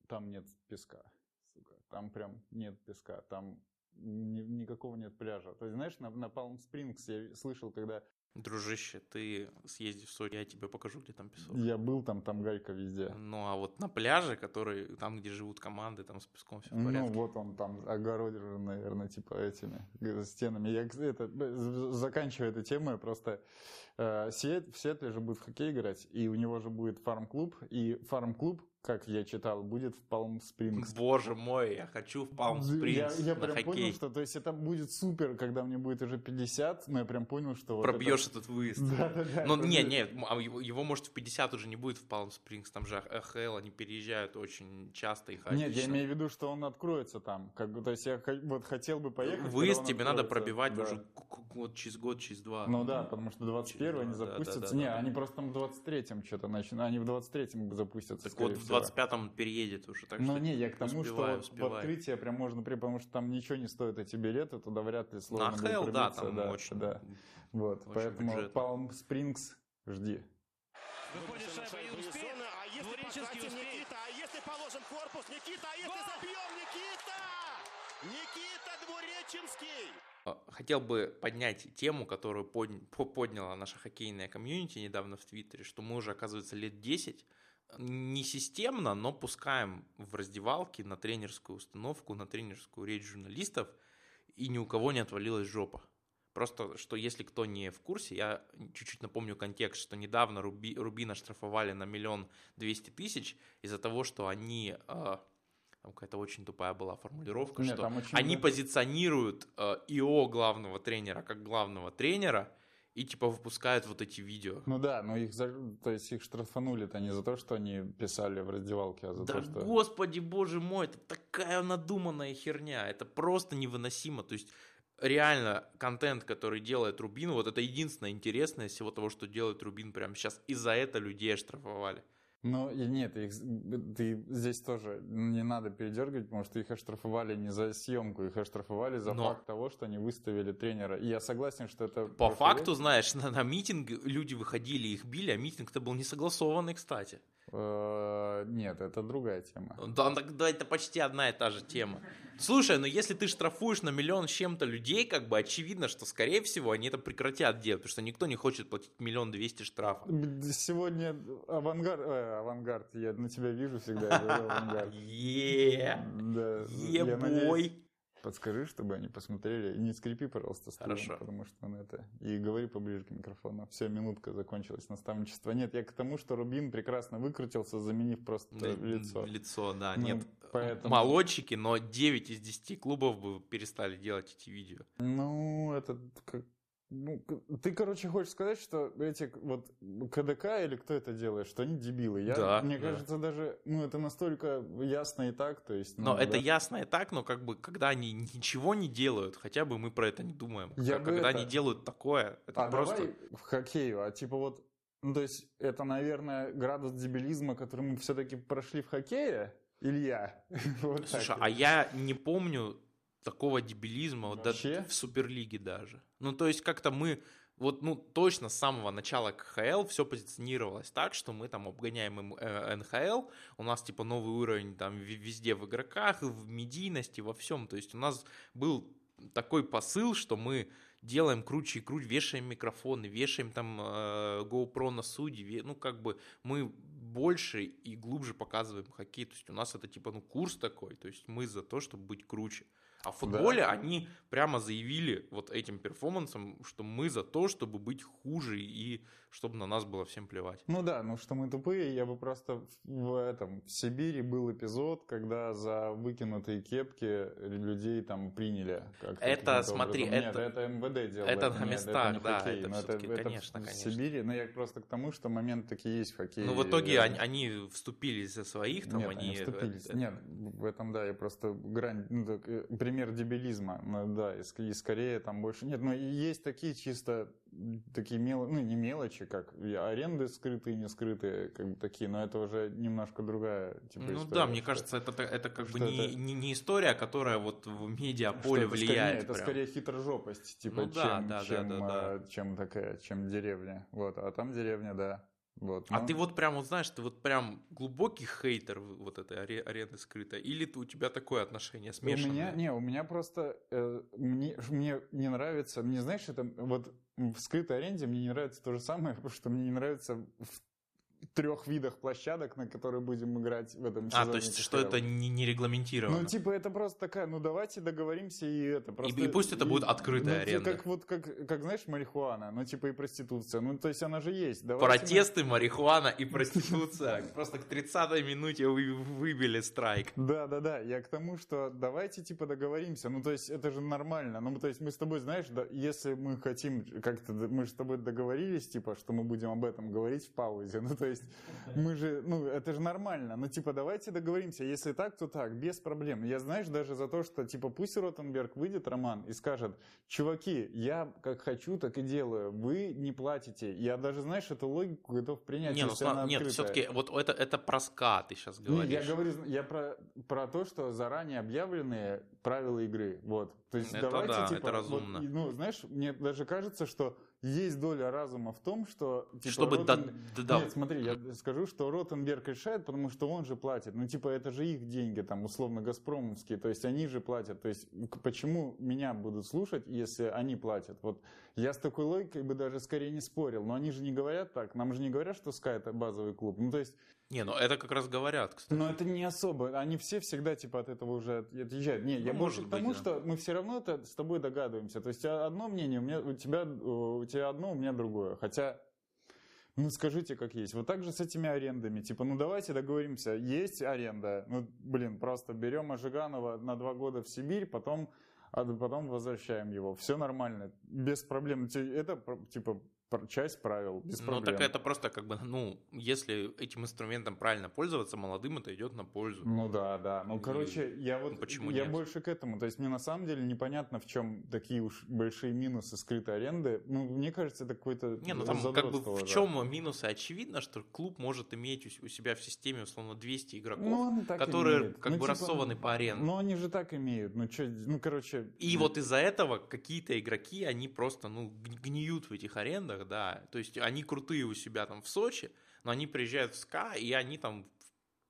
там нет песка, сука. Там прям нет песка, там ни, никакого нет пляжа. То есть, знаешь, на, на Палм Спрингс я слышал, когда Дружище, ты съезди в Сочи, я тебе покажу, где там песок. Я был там, там гайка везде. Ну, а вот на пляже, который, там, где живут команды, там с песком все в порядке. Ну, вот он там огорожен, наверное, типа этими стенами. Я это, заканчиваю эту тему, я просто э, в Сиэтле же будет в хоккей играть, и у него же будет фарм-клуб, и фарм-клуб как я читал, будет в Палм Спрингс. Боже мой, я хочу в Палм Спрингс Я, я прям хоккей. понял, что то есть это будет супер, когда мне будет уже 50, но я прям понял, что... Пробьешь вот это... этот выезд. Да, да, да. Но не, не, а его, его может в 50 уже не будет в Палм Спрингс, там же АХЛ, они переезжают очень часто и Нет, я имею в виду, что он откроется там. Как, то есть я вот хотел бы поехать. Выезд тебе надо пробивать да. уже вот через год, через два. Ну да, потому что 21 они запустятся. Да, да, не, да, они просто там в 23-м что-то начинают. Они в 23-м запустятся. Так вот в 25-м он переедет уже. Так ну не, я к тому, успеваю, что успеваю. в открытие прям можно, потому что там ничего не стоит эти билеты, туда вряд ли сложно На Hell, да, там да, очень, да. Вот, очень поэтому бюджетно. Palm Springs жди. Выходит шайба и успеет. А если Никита, а если положен корпус, Никита, а если забьем, Никита! Никита Двуреченский! А, хотел бы поднять тему, которую подняла наша хоккейная комьюнити недавно в Твиттере, что мы уже, оказывается, лет 10 не системно, но пускаем в раздевалке на тренерскую установку, на тренерскую речь журналистов, и ни у кого не отвалилась жопа. Просто, что если кто не в курсе, я чуть-чуть напомню контекст, что недавно Руби, Рубина штрафовали на миллион двести тысяч из-за того, что они... Э, там какая-то очень тупая была формулировка, Нет, что они много... позиционируют э, ИО главного тренера как главного тренера, и типа выпускают вот эти видео. Ну да, но их, за... то есть их штрафанули-то не за то, что они писали в раздевалке, а за да то, что... господи, боже мой, это такая надуманная херня, это просто невыносимо, то есть реально контент, который делает Рубин, вот это единственное интересное из всего того, что делает Рубин прямо сейчас, и за это людей оштрафовали. Ну, и нет, их, ты здесь тоже не надо передергивать, потому что их оштрафовали не за съемку, их оштрафовали за Но... факт того, что они выставили тренера. И я согласен, что это... По факту, знаешь, на, на митинг люди выходили, их били, а митинг-то был не согласованный, кстати. Э, нет, это другая тема. Да, тогда это почти одна и та же тема. Слушай, ну если ты штрафуешь на миллион с чем-то людей, как бы очевидно, что, скорее всего, они это прекратят делать, потому что никто не хочет платить миллион двести штрафов. Сегодня авангард, э, авангард, я на тебя вижу всегда, авангард. Е, бой. Подскажи, чтобы они посмотрели. Не скрипи, пожалуйста, стулом, Хорошо. потому что он это... И говори поближе к микрофону. Все, минутка закончилась, наставничество. Нет, я к тому, что Рубин прекрасно выкрутился, заменив просто да, лицо. Лицо, да. Ну, Нет, поэтому... молодчики, но 9 из 10 клубов бы перестали делать эти видео. Ну, это как ну, ты, короче, хочешь сказать, что эти вот КДК или кто это делает, что они дебилы? Я, да, мне да. кажется, даже, ну, это настолько ясно и так, то есть... Ну, но да. это ясно и так, но как бы, когда они ничего не делают, хотя бы мы про это не думаем. Я когда это... они делают такое, это а просто... давай в хоккею, а типа вот, ну, то есть это, наверное, градус дебилизма, который мы все-таки прошли в хоккее, Илья. вот Слушай, а я не помню такого дебилизма вот да, в Суперлиге даже. Ну, то есть как-то мы вот, ну, точно с самого начала КХЛ все позиционировалось так, что мы там обгоняем э, НХЛ, у нас типа новый уровень там везде в игроках, в медийности, во всем. То есть у нас был такой посыл, что мы делаем круче и круче, вешаем микрофоны, вешаем там э, GoPro на судьи, ну, как бы мы больше и глубже показываем хоккей, то есть у нас это типа, ну, курс такой, то есть мы за то, чтобы быть круче. А в футболе да. они прямо заявили вот этим перформансом, что мы за то, чтобы быть хуже и чтобы на нас было всем плевать. Ну да, ну что мы тупые, я бы просто в этом, в Сибири был эпизод, когда за выкинутые кепки людей там приняли. Это, смотри, образом. это... Нет, это МВД делает. Это на местах, это да, хоккей, это, это, это конечно, в конечно. Сибири, но я просто к тому, что момент таки есть в хоккее. Ну в итоге они, они вступились за своих, там Нет, они... они вступились. Это... Нет, в этом, да, я просто грань, ну, так, э, пример дебилизма, да, и, и скорее там больше нет, но есть такие чисто такие мелочи, ну не мелочи, как аренды скрытые, не скрытые, как бы такие, но это уже немножко другая типа Ну история, да, мне кажется, это, это как бы не, это... не, не история, которая вот в медиаполе влияет. Скорее, это скорее хитрожопость, типа, ну, да, чем, да, чем, да, да, да. чем такая, чем деревня. Вот, а там деревня, да. Вот, а ну. ты вот прям, вот знаешь, ты вот прям глубокий хейтер вот этой арены скрытой, или ты, у тебя такое отношение смешанное? У меня, не, у меня просто, э, мне, мне не нравится, мне знаешь, это вот в скрытой аренде мне не нравится то же самое, что мне не нравится в трех видах площадок, на которые будем играть в этом сезоне. А, то есть, что это не, не регламентировано? Ну, типа, это просто такая, ну, давайте договоримся и это. Просто, и, и пусть это будет открытая ну, аренда. Как, вот, как, как, знаешь, марихуана, ну, типа, и проституция. Ну, то есть, она же есть. Давайте Протесты, мы... марихуана и проституция. Просто к 30-й минуте вы выбили страйк. Да, да, да. Я к тому, что давайте, типа, договоримся. Ну, то есть, это же нормально. Ну, то есть, мы с тобой, знаешь, если мы хотим как-то, мы же с тобой договорились, типа, что мы будем об этом говорить в паузе. Ну, то есть, мы же, ну, это же нормально. Ну, типа, давайте договоримся. Если так, то так, без проблем. Я, знаешь, даже за то, что, типа, пусть Ротенберг выйдет, Роман, и скажет, чуваки, я как хочу, так и делаю. Вы не платите. Я даже, знаешь, эту логику готов принять. Не, ну, нет, все-таки вот это, это про ска ты сейчас говоришь. Нет, я говорю, я про, про то, что заранее объявленные правила игры. Вот. То есть это давайте, да, типа, это разумно. Вот, ну, знаешь, мне даже кажется, что есть доля разума в том, что... Типа, Чтобы Ротен... да, да. Нет, смотри, я скажу, что Ротенберг решает, потому что он же платит. Ну, типа, это же их деньги, там, условно, газпромовские, то есть они же платят. То есть почему меня будут слушать, если они платят? Вот я с такой логикой бы даже скорее не спорил, но они же не говорят так, нам же не говорят, что Sky это базовый клуб. Ну, то есть не, ну это как раз говорят, кстати. Но это не особо. Они все всегда типа от этого уже отъезжают. Не, ну, я больше к тому, да. что мы все равно это с тобой догадываемся. То есть одно мнение, у, меня, у, тебя, у тебя одно, у меня другое. Хотя ну, скажите, как есть. Вот так же с этими арендами. Типа, ну, давайте договоримся. Есть аренда. Ну, блин, просто берем Ажиганова на два года в Сибирь, потом, а потом возвращаем его. Все нормально. Без проблем. Это, типа, часть правил, без проблем. Ну, так это просто как бы, ну, если этим инструментом правильно пользоваться, молодым это идет на пользу. Ну да, да. Ну, И... короче, я вот, ну, почему я нет? больше к этому. То есть мне на самом деле непонятно, в чем такие уж большие минусы скрытой аренды. Ну, мне кажется, это какой-то Не, ну там как бы в чем минусы? Очевидно, что клуб может иметь у себя в системе, условно, 200 игроков, ну, которые имеет. как ну, бы типа, рассованы по аренде. Ну, они же так имеют. Ну, что, ну, короче... И вот из-за этого какие-то игроки, они просто, ну, гниют в этих арендах, командах, да. То есть они крутые у себя там в Сочи, но они приезжают в СКА, и они там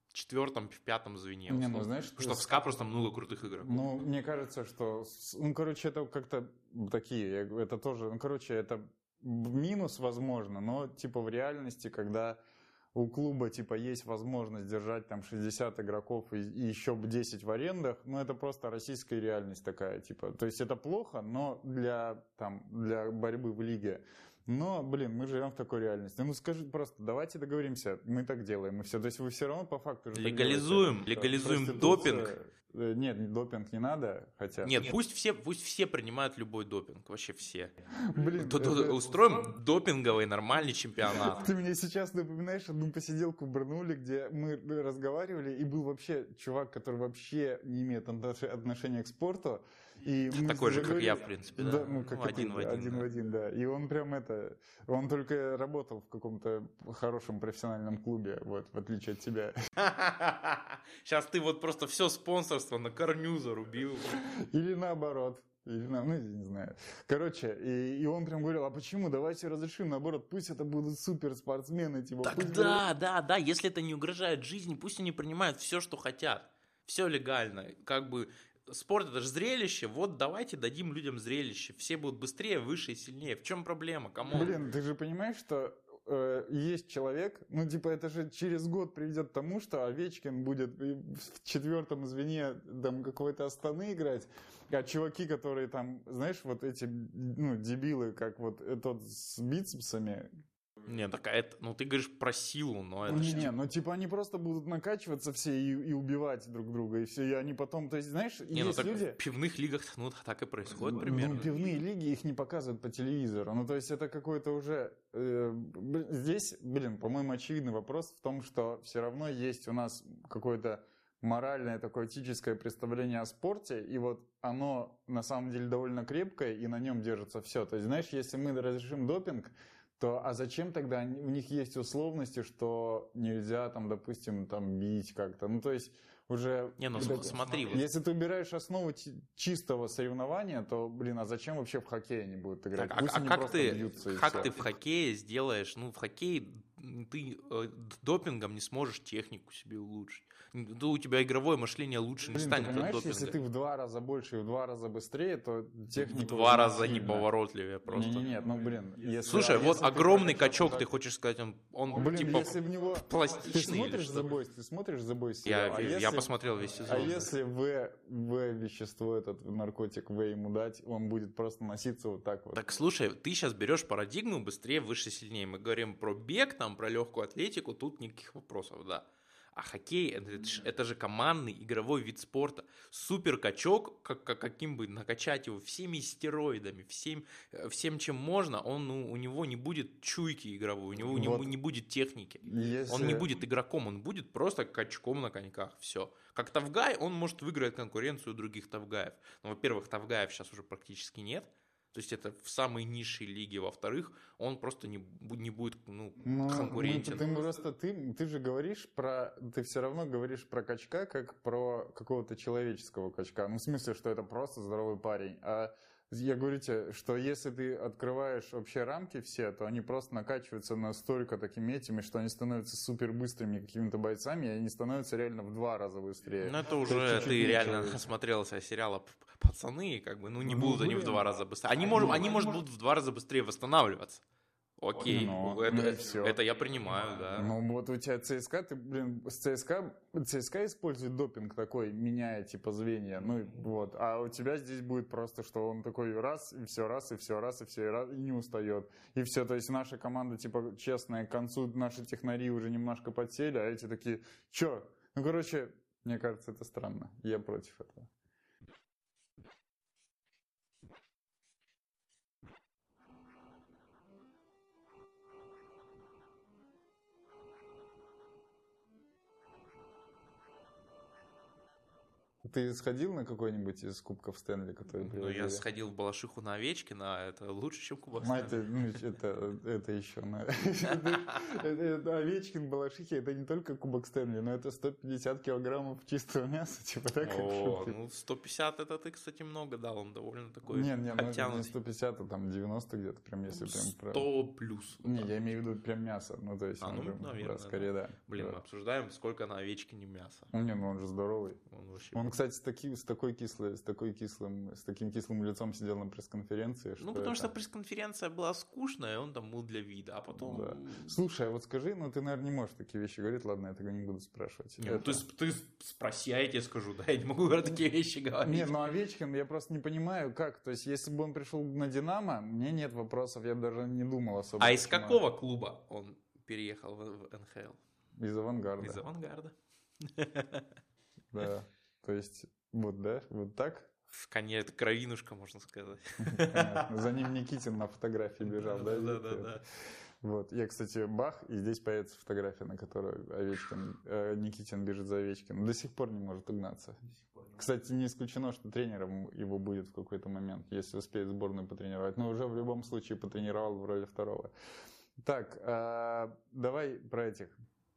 в четвертом, в пятом звене. Не, ну, знаешь, что в СКА просто много крутых игроков. Ну, мне кажется, что, ну, короче, это как-то такие, это тоже, ну, короче, это минус, возможно, но, типа, в реальности, когда у клуба типа есть возможность держать там 60 игроков и, и еще 10 в арендах, ну это просто российская реальность такая, типа. То есть это плохо, но для, там, для борьбы в лиге. Но, блин, мы живем в такой реальности. Ну скажи просто, давайте договоримся, мы так делаем, и все. То есть вы все равно по факту... Легализуем, легализуем допинг. Э, нет, допинг не надо, хотя... Нет, Нет, пусть все, пусть все принимают любой допинг, вообще все. Блин, Тут это... устроим допинговый нормальный чемпионат. Ты мне сейчас напоминаешь одну посиделку в Барнуле, где мы разговаривали, и был вообще чувак, который вообще не имеет отношения к спорту, и Такой же, как я, в принципе, да? да ну, как ну, один, в один, один да. в один, да. И он прям это... Он только работал в каком-то хорошем профессиональном клубе, вот, в отличие от тебя. Сейчас ты вот просто все спонсорство на корню зарубил. Или наоборот. Или, ну, не знаю. Короче, и, и он прям говорил, а почему? Давайте разрешим, наоборот, пусть это будут суперспортсмены. Типа, так пусть да, будут... да, да, если это не угрожает жизни, пусть они принимают все, что хотят. Все легально. Как бы спорт это же зрелище, вот давайте дадим людям зрелище, все будут быстрее, выше и сильнее. В чем проблема? Кому? Блин, ты же понимаешь, что э, есть человек, ну типа это же через год приведет к тому, что Овечкин будет в четвертом звене там какой-то Астаны играть, а чуваки, которые там, знаешь, вот эти ну дебилы, как вот тот с бицепсами, не, так это, ну ты говоришь про силу, но это Не, не, ну типа они просто будут накачиваться все и, и убивать друг друга, и все, и они потом, то есть, знаешь, не, ну есть ну, так люди... в пивных лигах, ну так и происходит ну, примерно. Ну, пивные лиги, их не показывают по телевизору, ну то есть это какой-то уже... Э, здесь, блин, по-моему, очевидный вопрос в том, что все равно есть у нас какое-то моральное такое этическое представление о спорте, и вот оно на самом деле довольно крепкое, и на нем держится все. То есть, знаешь, если мы разрешим допинг, то а зачем тогда у них есть условности, что нельзя там, допустим, там бить как-то? Ну, то есть уже... Не, ну это, смотри. Если ты убираешь основу чистого соревнования, то, блин, а зачем вообще в хоккее они будут играть? Так, а, а как ты, как ты в хоккее сделаешь? Ну, в хоккее ты э, допингом не сможешь технику себе улучшить то у тебя игровое мышление лучше Блин, не станет ты от если ты в два раза больше и в два раза быстрее, то техника... В два раза неповоротливее просто. Нет, нет, ну блин. Если, Слушай, а вот огромный качок, так... ты хочешь сказать, он, он блин, типа если в него... пластичный Ты смотришь за бой, ты смотришь за бой Я, а я если... посмотрел весь сезон. А если В, В вещество, этот наркотик В ему дать, он будет просто носиться вот так вот. Так слушай, ты сейчас берешь парадигму быстрее, выше, сильнее. Мы говорим про бег, там, про легкую атлетику, тут никаких вопросов, да. А хоккей это, это же командный игровой вид спорта. Супер качок, как, как, каким бы накачать его всеми стероидами, всем, э, всем чем можно, он, ну, у него не будет чуйки игровой, у него, вот. у него не будет техники. Если... Он не будет игроком, он будет просто качком на коньках. Все. Как Тавгай, он может выиграть конкуренцию других Тавгаев. Но, во-первых, Тавгаев сейчас уже практически нет. То есть это в самой низшей лиге. Во-вторых, он просто не, не будет ну, ну, конкурентен. Ну, ты, просто ты, ты же говоришь про... Ты все равно говоришь про качка как про какого-то человеческого качка. Ну, в смысле, что это просто здоровый парень. А я говорю тебе, что если ты открываешь вообще рамки все, то они просто накачиваются настолько такими этими, что они становятся супер быстрыми какими-то бойцами, и они становятся реально в два раза быстрее. Ну это уже ты реально насмотрелся сериала «Пацаны», и как бы, ну не ну, будут они в два раза быстрее. Они, может, они, может, будут в два раза быстрее восстанавливаться. Окей, ну, это, ну, все. это я принимаю, да. Ну вот у тебя ЦСКА, ты, блин, с ЦСКА, ЦСКА использует допинг такой, меняя типа звенья, ну вот, а у тебя здесь будет просто, что он такой раз, и все раз, и все раз, и все раз, и не устает. И все, то есть наша команда, типа, честная, к концу наши технари уже немножко подсели, а эти такие, чё? Ну, короче, мне кажется, это странно, я против этого. Ты сходил на какой-нибудь из кубков Стэнли, который Ну, я сходил в Балашиху на Овечкина, это лучше, чем Кубок Стэнли. Это, ну, это, еще... Овечкин, Балашихи, это не только Кубок Стэнли, но это 150 килограммов чистого мяса, типа так? О, ну 150 это ты, кстати, много дал, он довольно такой Не, не, ну не 150, а там 90 где-то, прям если прям... 100 плюс. Не, я имею в виду прям мясо, ну то есть... А, ну, наверное, скорее, да. Блин, мы обсуждаем, сколько на Овечкине мяса. Ну, не, ну он же здоровый. Он вообще... Кстати, с, таки, с такой кислой, с такой кислым, с таким кислым лицом сидел на пресс-конференции. Ну, потому это... что пресс-конференция была скучная, он там был для вида, а потом... Да. Слушай, а вот скажи, ну ты, наверное, не можешь такие вещи говорить, ладно, я этого не буду спрашивать. Не, ну, это... ты, ты спроси, а я тебе скажу, да, я не могу такие вещи говорить. Не, ну Овечкин, я просто не понимаю, как, то есть если бы он пришел на Динамо, мне нет вопросов, я даже не думал особо. А из какого клуба он переехал в НХЛ? Из авангарда. Из авангарда. Да. То есть вот, да? Вот так? Конечно, кровинушка, можно сказать. За ним Никитин на фотографии бежал, да? Да, да, да. Вот. Я, кстати, бах, и здесь появится фотография, на которой Овечкин, э, Никитин бежит за Овечкин. До сих пор не может угнаться. Кстати, не исключено, что тренером его будет в какой-то момент, если успеет сборную потренировать. Но уже в любом случае потренировал в роли второго. Так, э, давай про этих.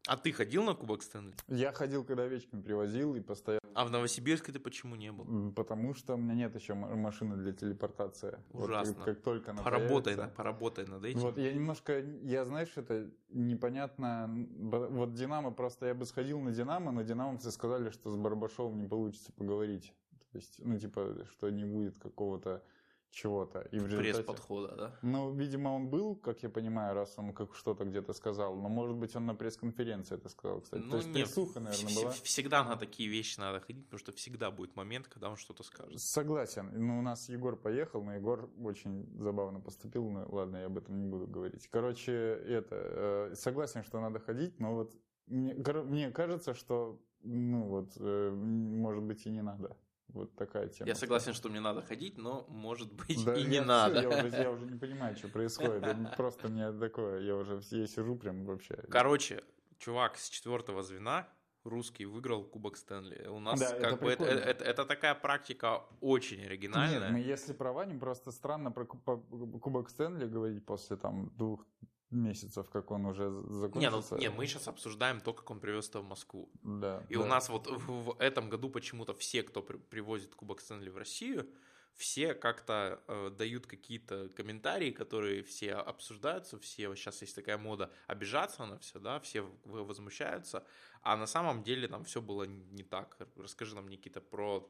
А ты ходил на Кубок Стэнли? Я ходил, когда Овечкин привозил и постоянно а в Новосибирске ты почему не был? Потому что у меня нет еще машины для телепортации. Ужасно. Вот, как только она поработай, появится. поработай над этим. Вот я немножко, я знаешь, это непонятно. Вот Динамо просто я бы сходил на Динамо, но динамовцы сказали, что с Барбашовым не получится поговорить. То есть, ну типа, что не будет какого-то чего-то. И в результате... подхода, да? Ну, видимо, он был, как я понимаю, раз он как что-то где-то сказал, но, может быть, он на пресс-конференции это сказал, кстати. Ну, То есть нет, присуха, наверное, была. Всегда на такие вещи надо ходить, потому что всегда будет момент, когда он что-то скажет. Согласен. Ну, у нас Егор поехал, но Егор очень забавно поступил. Ну, ладно, я об этом не буду говорить. Короче, это, э, согласен, что надо ходить, но вот мне, мне кажется, что, ну, вот, э, может быть, и не надо. Вот такая тема. Я согласен, что мне надо ходить, но, может быть, да, и не надо. Я уже, я уже не понимаю, что происходит. Просто мне такое, я уже я сижу прям вообще. Короче, чувак с четвертого звена, русский, выиграл Кубок Стэнли. У нас да, как это бы это, это, это такая практика очень оригинальная. Нет, мы если проводим, просто странно про Кубок Стэнли говорить после там двух месяцев, как он уже закончился. Не, ну, не, мы сейчас обсуждаем то, как он привез это в Москву. Да. И да. у нас вот в, в этом году почему-то все, кто при, привозит Кубок Стэнли в Россию, все как-то э, дают какие-то комментарии, которые все обсуждаются, все, сейчас есть такая мода обижаться на все, да, все возмущаются, а на самом деле там все было не так. Расскажи нам, Никита, про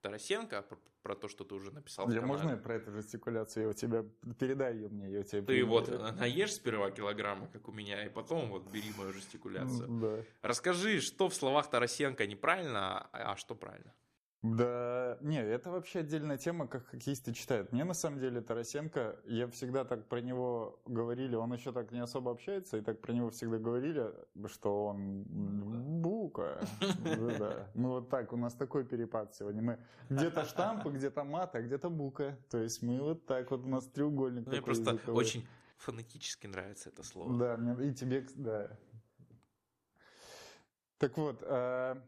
Тарасенко, про, про то, что ты уже написал. Я можно про эту жестикуляцию? Я у тебя передай ее мне, я у тебя. Ты приму. вот наешь сперва килограммы, как у меня, и потом вот бери мою жестикуляцию. Да. Расскажи, что в словах Тарасенко неправильно, а что правильно? Да, не, это вообще отдельная тема, как хоккеисты читают. Мне на самом деле Тарасенко, я всегда так про него говорили, он еще так не особо общается, и так про него всегда говорили, что он бука. Ну вот так, у нас такой перепад сегодня. Мы где-то штампы, где-то мат, а где-то бука. То есть мы вот так вот, у нас треугольник Мне просто очень фонетически нравится это слово. Да, и тебе, да. Так вот, а,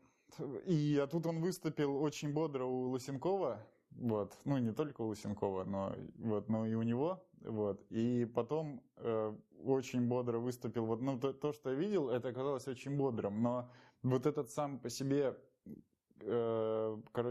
и а тут он выступил очень бодро у Лысенкова, вот, ну не только у Лысенкова, но вот, но и у него, вот, и потом э, очень бодро выступил, вот, ну то, то, что я видел, это оказалось очень бодрым, но вот этот сам по себе э,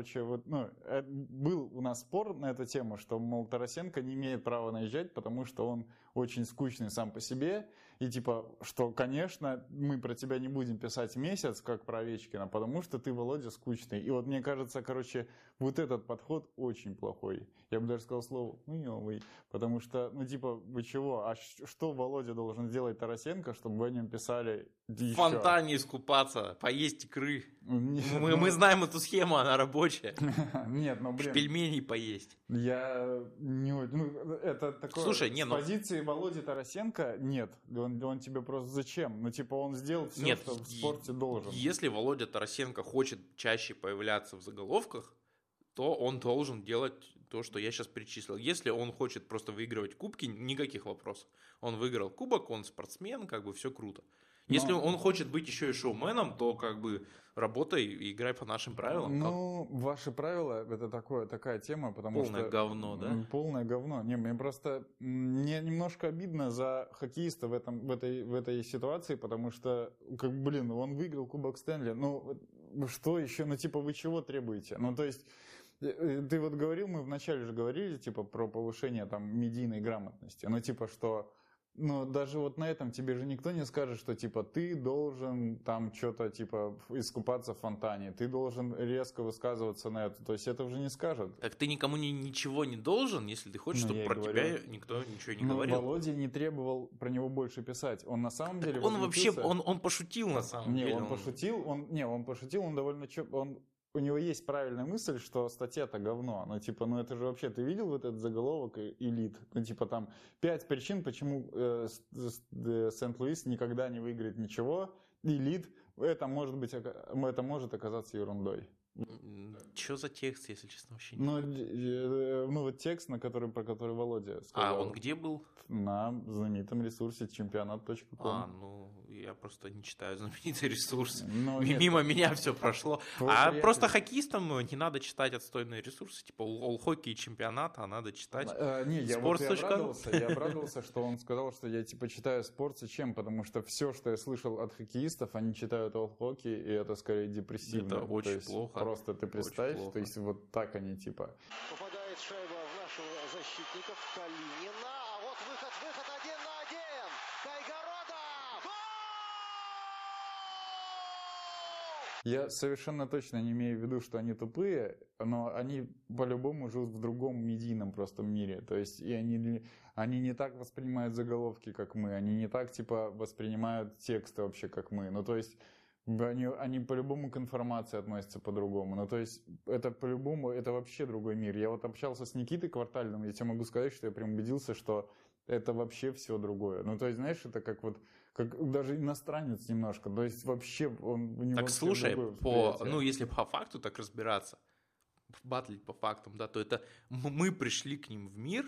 короче, вот, ну, э, был у нас спор на эту тему, что, мол, Тарасенко не имеет права наезжать, потому что он очень скучный сам по себе, и типа, что, конечно, мы про тебя не будем писать месяц, как про Овечкина, потому что ты, Володя, скучный. И вот мне кажется, короче, вот этот подход очень плохой. Я бы даже сказал слово «хуёвый», потому что, ну, типа, вы чего? А что Володя должен сделать Тарасенко, чтобы вы о нем писали еще? В фонтане искупаться, поесть икры. Нет, мы, ну... мы знаем эту схему, она рабочая. Нет, ну, блин. Пельменей поесть. Я не... Ну, это такое... Слушай, не, ну... С позиции Володи Тарасенко нет. Он, он тебе просто зачем? Ну, типа, он сделал все, нет, что в спорте должен. Если Володя Тарасенко хочет чаще появляться в заголовках, то он должен делать то, что я сейчас перечислил. Если он хочет просто выигрывать кубки, никаких вопросов. Он выиграл кубок, он спортсмен, как бы все круто. Если Но... он хочет быть еще и шоуменом, то как бы работай и играй по нашим правилам. Ну, как? ваши правила это такое, такая тема, потому полное что... Полное говно, да? Полное говно. Не, мне просто мне немножко обидно за хоккеиста в, этом, в, этой, в этой ситуации, потому что, как, блин, он выиграл Кубок Стэнли. Ну, что еще? Ну, типа, вы чего требуете? Ну, то есть Э, э, ты вот говорил, мы вначале же говорили, типа, про повышение там медийной грамотности. Ну, типа, что ну, даже вот на этом тебе же никто не скажет, что, типа, ты должен там что-то, типа, искупаться в фонтане, ты должен резко высказываться на это. То есть это уже не скажут. Так ты никому ни, ничего не должен, если ты хочешь, ну, чтобы про говорю. тебя никто ничего не ну, говорил. Володя не требовал про него больше писать. Он на самом деле... Он вообще, он, он пошутил на самом не, деле. он пошутил, он, не, он пошутил, он довольно... Он у него есть правильная мысль, что статья-то говно. Ну, типа, ну это же вообще, ты видел вот этот заголовок элит? Ну, типа, там пять причин, почему э, э, Сент-Луис никогда не выиграет ничего. Элит, это может быть, это может оказаться ерундой. Что за текст, если честно, вообще не Ну, э, ну вот текст, на который, про который Володя сказал. А он где был? На знаменитом ресурсе чемпионат.ком. А, ну, я просто не читаю знаменитый ресурс. Ну, Мимо меня все прошло. А просто хоккеистам ну, не надо читать отстойные ресурсы, типа all-хоккей чемпионата, а надо читать а, Не, я вот я обрадовался, я обрадовался, что он сказал, что я типа читаю спорт, зачем? Потому что все, что я слышал от хоккеистов, они читают all-хоккей, и это скорее депрессивно. Это очень плохо. Просто ты представь, то есть вот так они типа. Попадает шайба в нашего защитников Калинина. А вот выход, выход один на один. Кайгорода. Я совершенно точно не имею в виду, что они тупые, но они по-любому живут в другом медийном просто мире. То есть и они, они не так воспринимают заголовки, как мы, они не так типа воспринимают тексты вообще, как мы. Ну то есть они, они по-любому к информации относятся по-другому. Ну, то есть, это по-любому, это вообще другой мир. Я вот общался с Никитой Квартальным, я тебе могу сказать, что я прям убедился, что это вообще все другое. Ну, то есть, знаешь, это как вот как даже иностранец немножко. То есть, вообще он у него Так слушай, по, ну, если по факту так разбираться, батлить по фактам, да, то это мы пришли к ним в мир,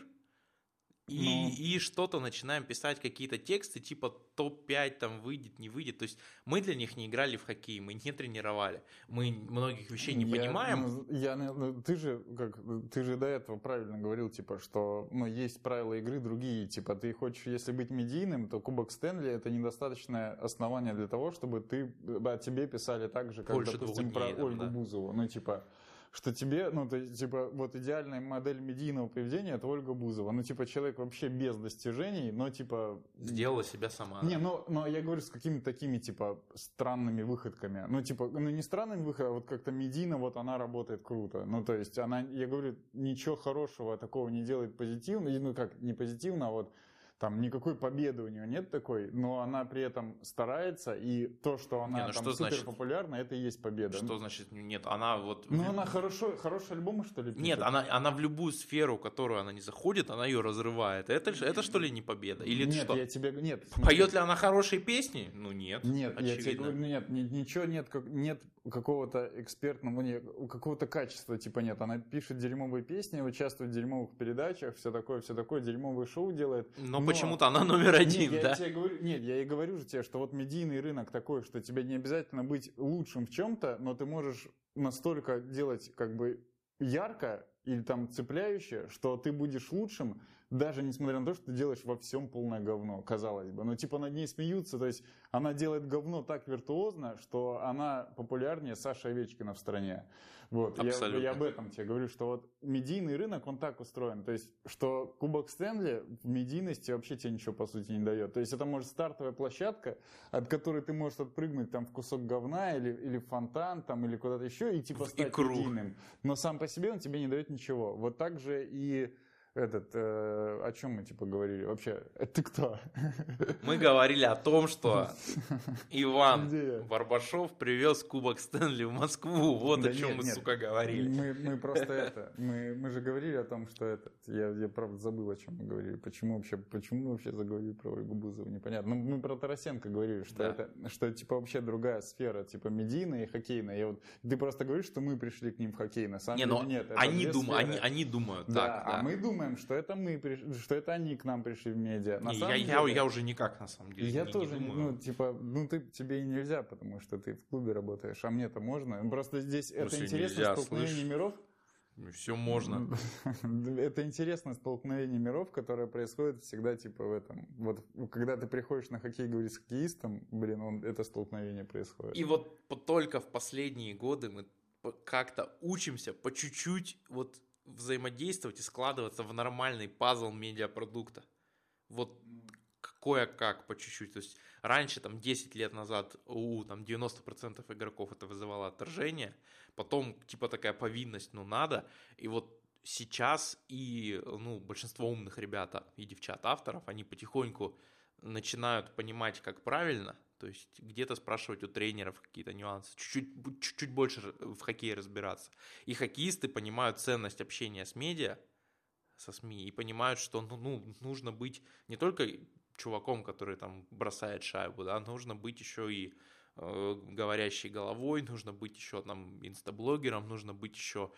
и, ну. и что-то начинаем писать какие-то тексты, типа топ-5 там выйдет, не выйдет. То есть мы для них не играли в хоккей, мы не тренировали. Мы многих вещей не я, понимаем. Ну, я, ну, ты же, как, ты же до этого правильно говорил, типа, что ну, есть правила игры другие. Типа, ты хочешь, если быть медийным, то Кубок Стэнли это недостаточное основание для того, чтобы ты, о тебе писали так же, как, Больше допустим, про дней, Ольгу да. Бузову. Ну, типа, что тебе, ну, ты, типа, вот идеальная модель медийного поведения – это Ольга Бузова. Ну, типа, человек вообще без достижений, но, типа... Сделала себя сама. Не, ну, но я говорю с какими-то такими, типа, странными выходками. Ну, типа, ну, не странными выходами, а вот как-то медийно вот она работает круто. Ну, то есть, она, я говорю, ничего хорошего такого не делает позитивно, ну, как, не позитивно, а вот там никакой победы у нее нет такой, но она при этом старается, и то, что она не, ну там что супер значит, популярна, это и есть победа. Что значит нет? Она вот... Ну, она хорошо, хороший альбом, что ли? Пишет? Нет, она, она в любую сферу, которую она не заходит, она ее разрывает. Это, это что ли не победа? Или нет, что? я тебе... Нет. Поет ли она хорошие песни? Ну, нет. Нет, очевидно. я тебе говорю, нет, ничего нет, нет какого-то экспертного, не, какого-то качества, типа нет. Она пишет дерьмовые песни, участвует в дерьмовых передачах, все такое, все такое, дерьмовые шоу делает. Но, но... почему-то она номер один, нет, да? Я тебе говорю, нет, я и говорю же тебе, что вот медийный рынок такой, что тебе не обязательно быть лучшим в чем-то, но ты можешь настолько делать как бы ярко или там цепляюще, что ты будешь лучшим даже несмотря на то, что ты делаешь во всем полное говно, казалось бы. Но типа над ней смеются, то есть она делает говно так виртуозно, что она популярнее Саши Овечкина в стране. Вот, я, я об этом тебе говорю, что вот медийный рынок, он так устроен, то есть, что Кубок Стэнли в медийности вообще тебе ничего, по сути, не дает. То есть, это может стартовая площадка, от которой ты можешь отпрыгнуть там в кусок говна или, или в фонтан, там, или куда-то еще, и типа в стать икру. медийным. Но сам по себе он тебе не дает ничего. Вот так же и этот, э, о чем мы типа говорили? Вообще, ты кто? Мы говорили о том, что Иван Барбашов привез Кубок Стэнли в Москву. Вот да о чем нет, мы, нет. сука, говорили. Мы, мы просто это, мы, мы же говорили о том, что это, я, я правда забыл, о чем мы говорили. Почему вообще, почему мы вообще заговорили про Ольгу Бузову, непонятно. Ну, мы про Тарасенко говорили, что да. это, что типа вообще другая сфера, типа медийная и хоккейная. Я вот, ты просто говоришь, что мы пришли к ним в хоккей, на самом не, деле нет. они, дум, они, они думают да, так, да. а мы думаем, думаем, что это мы, что это они к нам пришли в медиа. На самом я, деле, я, я уже никак, на самом деле, Я не, тоже, не думаю. ну, типа, ну, ты, тебе и нельзя, потому что ты в клубе работаешь, а мне-то можно. Просто здесь ну, это интересно, столкновение слышь? миров. Все можно. Это интересное столкновение миров, которое происходит всегда типа в этом. Вот когда ты приходишь на хоккей, говоришь с хоккеистом, блин, он, это столкновение происходит. И вот только в последние годы мы как-то учимся по чуть-чуть вот взаимодействовать и складываться в нормальный пазл медиапродукта. Вот кое-как по чуть-чуть. То есть раньше, там, 10 лет назад у там, 90% игроков это вызывало отторжение, потом типа такая повинность, ну надо, и вот сейчас и ну, большинство умных ребят и девчат авторов, они потихоньку начинают понимать, как правильно, то есть где-то спрашивать у тренеров какие-то нюансы, чуть-чуть, больше в хоккее разбираться. И хоккеисты понимают ценность общения с медиа, со СМИ, и понимают, что ну, ну, нужно быть не только чуваком, который там бросает шайбу, да, нужно быть еще и э, говорящей головой, нужно быть еще там инстаблогером, нужно быть еще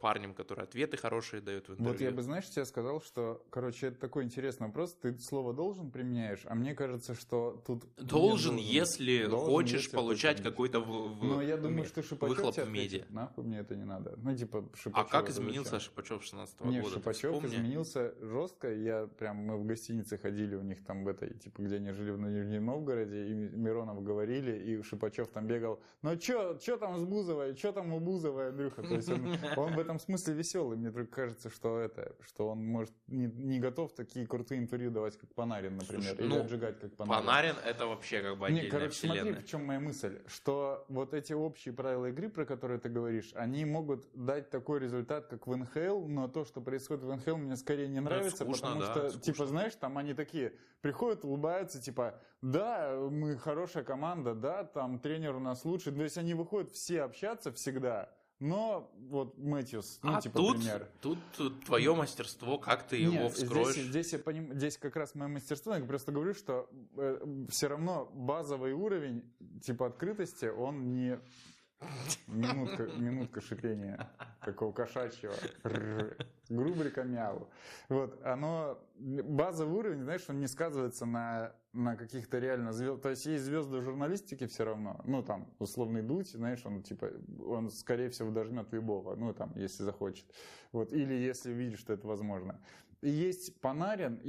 парнем, который ответы хорошие дает в интервью. Вот я бы, знаешь, тебе сказал, что, короче, это такой интересный вопрос. Ты слово «должен» применяешь, а мне кажется, что тут... Должен, должен если должен, хочешь если получать какой-то в, Но я думаю, что Шипачев выхлоп в медиа. Нахуй мне это не надо. Ну, типа, Шипачев... А как изменился Шипачев 16 -го Нет, года? Шипачев изменился жестко. Я прям, мы в гостинице ходили у них там в этой, типа, где они жили в Нижнем Новгороде, и Миронов говорили, и Шипачев там бегал, ну, чё, чё там с Бузовой, чё там у Бузовой, Андрюха? То есть он он в этом смысле веселый. Мне только кажется, что это, что он может не, не готов такие крутые интервью давать, как Панарин, например, Слушай, или ну, отжигать, как Панарин. Панарин это вообще как бы отдельная не, короче, вселенная. смотри, в чем моя мысль, что вот эти общие правила игры, про которые ты говоришь, они могут дать такой результат, как в НХЛ, но то, что происходит в НХЛ, мне скорее не нравится, ну, скучно, потому да, что, скучно. типа, знаешь, там они такие приходят, улыбаются, типа, да, мы хорошая команда, да, там тренер у нас лучший, то есть они выходят все общаться всегда, но вот Мэтьюс, ну, а типа тут, пример. Тут, твое мастерство, как ты Нет, его вскроешь. Здесь, здесь, я поним... здесь как раз мое мастерство, я просто говорю, что э, все равно базовый уровень типа открытости, он не Минутка, минутка шипения такого кошачьего. Грубрика мяу. Вот, оно, базовый уровень, знаешь, он не сказывается на, на каких-то реально звезд. То есть есть звезды журналистики все равно. Ну, там, условный Дудь, знаешь, он типа, он скорее всего дожмет любого, ну, там, если захочет. Вот, или если видит, что это возможно. Есть Панарин,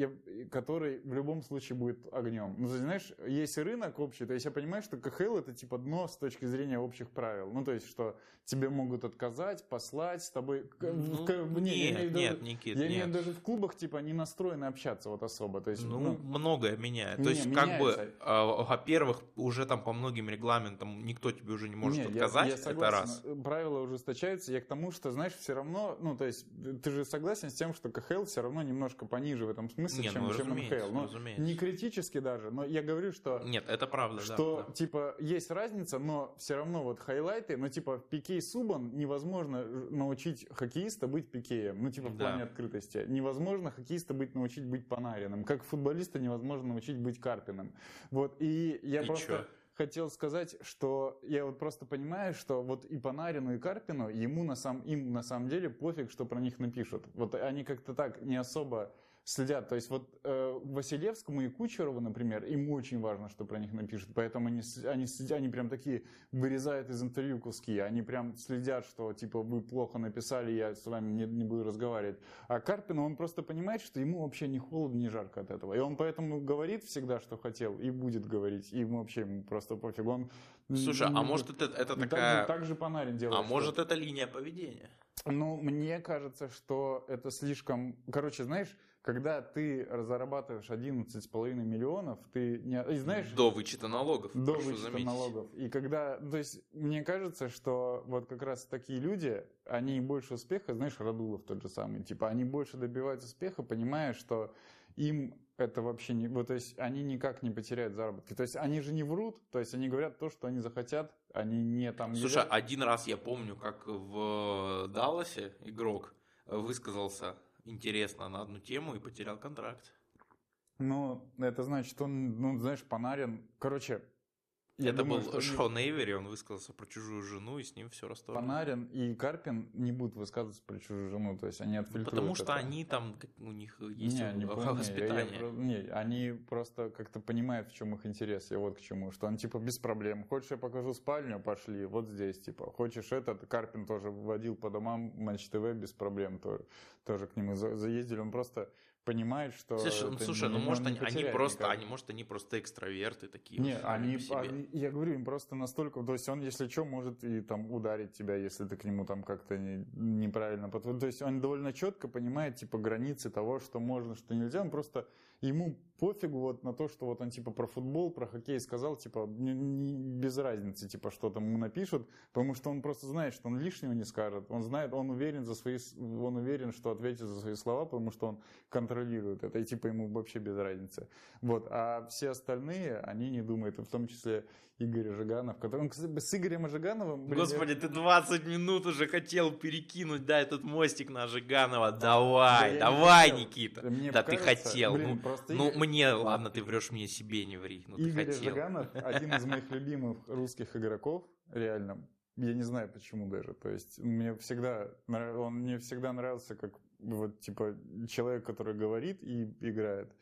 который в любом случае будет огнем. Ну, ты знаешь, есть рынок общий, то есть я понимаю, что КХЛ это типа дно с точки зрения общих правил. Ну, то есть, что тебе могут отказать, послать с тобой. Ну, в, не, нет, нет, даже, Никит, Я имею даже в клубах, типа, не настроены общаться вот особо. То есть, ну, ну многое меняет. То есть, меняется. как бы, а, во-первых, уже там по многим регламентам никто тебе уже не может не, отказать. Я, я согласен, это раз. Правила ужесточаются. Я к тому, что, знаешь, все равно, ну, то есть, ты же согласен с тем, что КХЛ все равно немножко пониже в этом смысле, Нет, чем, ну, чем НХЛ. Ну, не критически даже, но я говорю, что... Нет, это правда, Что, да, типа, есть разница, но все равно вот хайлайты, ну, типа, в Пике и Субан невозможно научить хоккеиста быть Пикеем, ну, типа, в да. плане открытости. Невозможно хоккеиста быть, научить быть Панариным. Как футболиста невозможно научить быть Карпиным. Вот, и я и просто... Чё? Хотел сказать, что я вот просто понимаю, что вот и Панарину, и Карпину, ему на сам, им на самом деле пофиг, что про них напишут. Вот они как-то так не особо следят. То есть вот э, Василевскому и Кучерову, например, им очень важно, что про них напишут. Поэтому они, они, они прям такие вырезают из интервью куски. Они прям следят, что типа вы плохо написали, я с вами не, не буду разговаривать. А Карпин, он просто понимает, что ему вообще не холодно, не жарко от этого. И он поэтому говорит всегда, что хотел, и будет говорить. И вообще ему просто пофиг. Он, Слушай, а может это, это такая... Так же, так же Панарин делает. А может это линия поведения? Ну, мне кажется, что это слишком... Короче, знаешь, когда ты зарабатываешь 11,5 миллионов, ты не... И знаешь... До вычета налогов. До вычета заметить. налогов. И когда... То есть, мне кажется, что вот как раз такие люди, они больше успеха, знаешь, Радулов тот же самый, типа, они больше добиваются успеха, понимая, что им это вообще не... Вот, то есть, они никак не потеряют заработки. То есть, они же не врут, то есть, они говорят то, что они захотят, они не там... Слушай, едят. один раз я помню, как в Далласе игрок высказался интересно на одну тему и потерял контракт. Ну, это значит, он, ну, знаешь, Панарин... Короче, я это думаю, был что Шон. Эйвери, он высказался про чужую жену, и с ним все расстроено. Панарин и Карпин не будут высказываться про чужую жену, то есть они отфильтруют Потому что это. они там, у них есть не, не воспитание. Я, я, не, они просто как-то понимают, в чем их интерес, я вот к чему, что он типа без проблем. Хочешь, я покажу спальню, пошли, вот здесь, типа. Хочешь этот, Карпин тоже вводил по домам Матч ТВ без проблем, тоже, тоже к нему заездили, он просто понимает, что... Слушай, ну, слушай, ну может они, они просто, никак. они, может они просто экстраверты такие. Не, они, они, я говорю, им просто настолько, то есть он, если что, может и там ударить тебя, если ты к нему там как-то не, неправильно подходишь. То есть он довольно четко понимает, типа, границы того, что можно, что нельзя. Он просто, ему пофигу вот на то, что вот он типа про футбол, про хоккей сказал, типа не, не, без разницы, типа что там ему напишут, потому что он просто знает, что он лишнего не скажет, он знает, он уверен за свои, он уверен, что ответит за свои слова, потому что он контролирует это, и типа ему вообще без разницы. Вот, а все остальные, они не думают, в том числе Игорь Жиганов, который, с Игорем Жигановым... Господи, ты 20 минут уже хотел перекинуть, да, этот мостик на Жиганова, давай, да давай, Никита, мне да кажется, ты хотел, блин, ну, ну Игорь мне, ладно, ты врешь мне себе, не ври. Ну, Игорь ты хотел. Жиганов один из моих любимых русских игроков, реально. Я не знаю почему даже. То есть мне всегда, он мне всегда нравился как вот типа человек, который говорит и играет.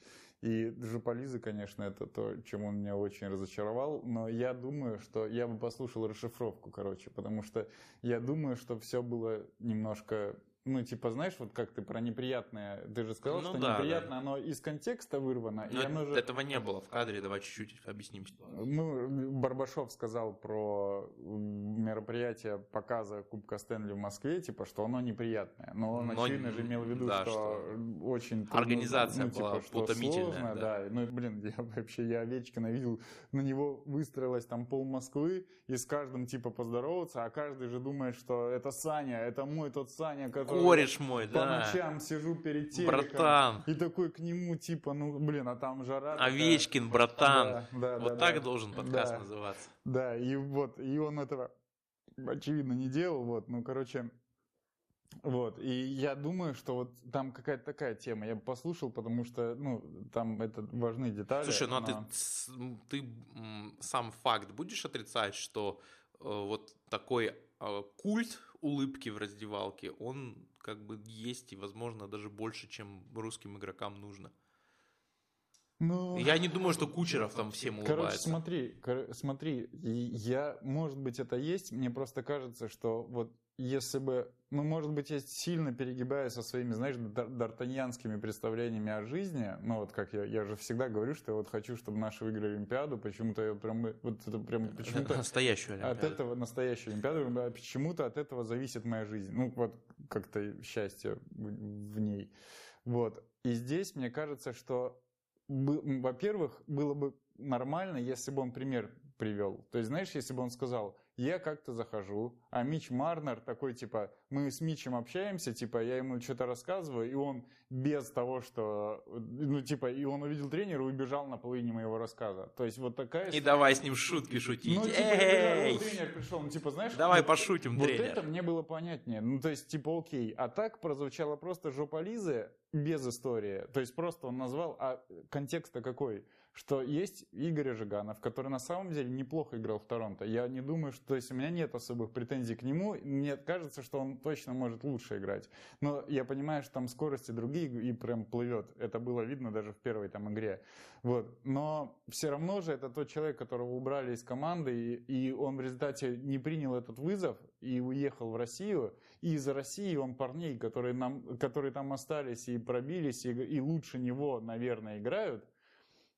И Жополизы, конечно, это то, чем он меня очень разочаровал, но я думаю, что я бы послушал расшифровку, короче, потому что я думаю, что все было немножко ну, типа, знаешь, вот как ты про неприятное, ты же сказал, ну, что да, неприятное, да. оно из контекста вырвано. Но и оно же... этого не было в кадре, давай чуть-чуть объясним ситуацию. Ну, Барбашов сказал про мероприятие показа Кубка Стэнли в Москве, типа, что оно неприятное. Но он, Но... очевидно же, имел в виду, да, что, что очень... Организация ну, типа, была что сложно, да. да. Ну, блин, я вообще, я Овечкина видел, на него выстроилось там пол Москвы, и с каждым, типа, поздороваться, а каждый же думает, что это Саня, это мой тот Саня, который Кореш мой, да. По ночам сижу перед телеком. Братан. И такой к нему, типа, ну, блин, а там жара. Овечкин, такая. братан. Да, да, вот да, так да. должен подкаст да. называться. Да, и вот, и он этого, очевидно, не делал, вот, ну, короче, вот, и я думаю, что вот там какая-то такая тема, я бы послушал, потому что, ну, там это важные детали. Слушай, ну а но... ты, ты сам факт будешь отрицать, что э, вот такой э, культ улыбки в раздевалке, он как бы есть и, возможно, даже больше, чем русским игрокам нужно. Ну, я не думаю, что Кучеров там всем улыбается. Короче, смотри, смотри, я, может быть, это есть, мне просто кажется, что вот если бы, ну, может быть, я сильно перегибаю со своими, знаешь, д'Артаньянскими представлениями о жизни, ну, вот как я, я же всегда говорю, что я вот хочу, чтобы наши выиграли Олимпиаду, почему-то я прям, вот это прям почему-то... Настоящую Олимпиаду. От этого, настоящую Олимпиаду, а почему-то от этого зависит моя жизнь, ну, вот как-то счастье в ней. Вот. И здесь мне кажется, что, во-первых, было бы нормально, если бы он пример привел. То есть, знаешь, если бы он сказал, я как-то захожу, а Мич Марнер такой, типа, мы с Мичем общаемся, типа, я ему что-то рассказываю, и он без того, что, ну, типа, и он увидел тренера и убежал на половине моего рассказа. То есть вот такая... И давай с ним шутки шутить. Ну, типа, Эй! тренер пришел, ну, типа, знаешь... Давай вот, пошутим, вот тренер. Вот это мне было понятнее. Ну, то есть, типа, окей. А так прозвучало просто жопа Лизы без истории. То есть просто он назвал, а контекст-то какой? Что есть Игорь Жиганов, который на самом деле неплохо играл в Торонто. Я не думаю, что... То есть у меня нет особых претензий к нему. Мне кажется, что он точно может лучше играть. Но я понимаю, что там скорости другие и прям плывет. Это было видно даже в первой там игре. Вот. Но все равно же это тот человек, которого убрали из команды, и, и он в результате не принял этот вызов и уехал в Россию. И из России он парней, которые, нам, которые там остались и пробились, и, и лучше него, наверное, играют,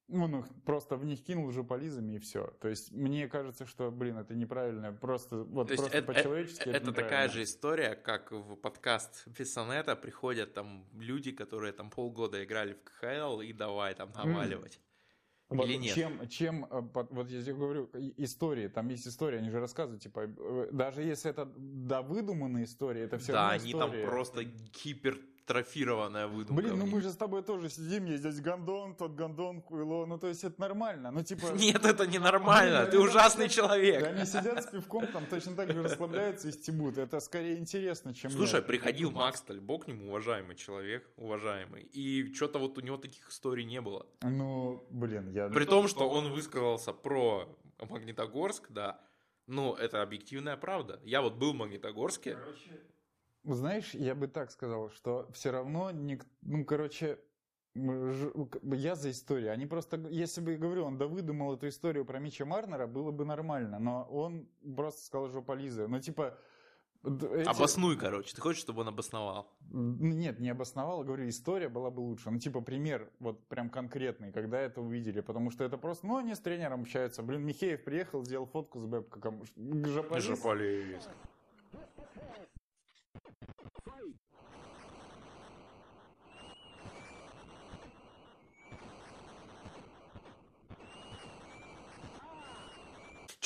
он их просто в них кинул жополизами и все. То есть мне кажется, что, блин, это неправильно. Просто вот То просто это, по-человечески. Это, это такая же история, как в подкаст Фиссонета приходят там люди, которые там полгода играли в КХЛ и давай там наваливать. Вот Или нет? Чем, чем, э, вот я говорю, истории, там есть история, они же рассказывают, типа, э, даже если это да, выдуманные истории, это все да, они там просто гипер трофированная выдумка. Блин, ну мы же с тобой тоже сидим, есть здесь гондон, тот гондон, хуйло, ну то есть это нормально, ну типа... Нет, это не нормально, ты ужасный человек. Они сидят с пивком, там точно так же расслабляются и стебут, это скорее интересно, чем... Слушай, приходил Макс Тальбо к нему, уважаемый человек, уважаемый, и что-то вот у него таких историй не было. Ну, блин, я... При том, что он высказался про Магнитогорск, да, ну, это объективная правда. Я вот был в Магнитогорске. Короче, знаешь, я бы так сказал, что все равно, не, ну, короче, я за историю. Они просто, если бы, говорю, он да выдумал эту историю про Мича Марнера, было бы нормально, но он просто сказал жопа Лизы. Ну, типа... Эти... Обоснуй, короче. Ты хочешь, чтобы он обосновал? Нет, не обосновал. Говорю, история была бы лучше. Ну, типа, пример вот прям конкретный, когда это увидели. Потому что это просто, ну, они с тренером общаются. Блин, Михеев приехал, сделал фотку с Бэбкоком. Жополиз. Жополиз.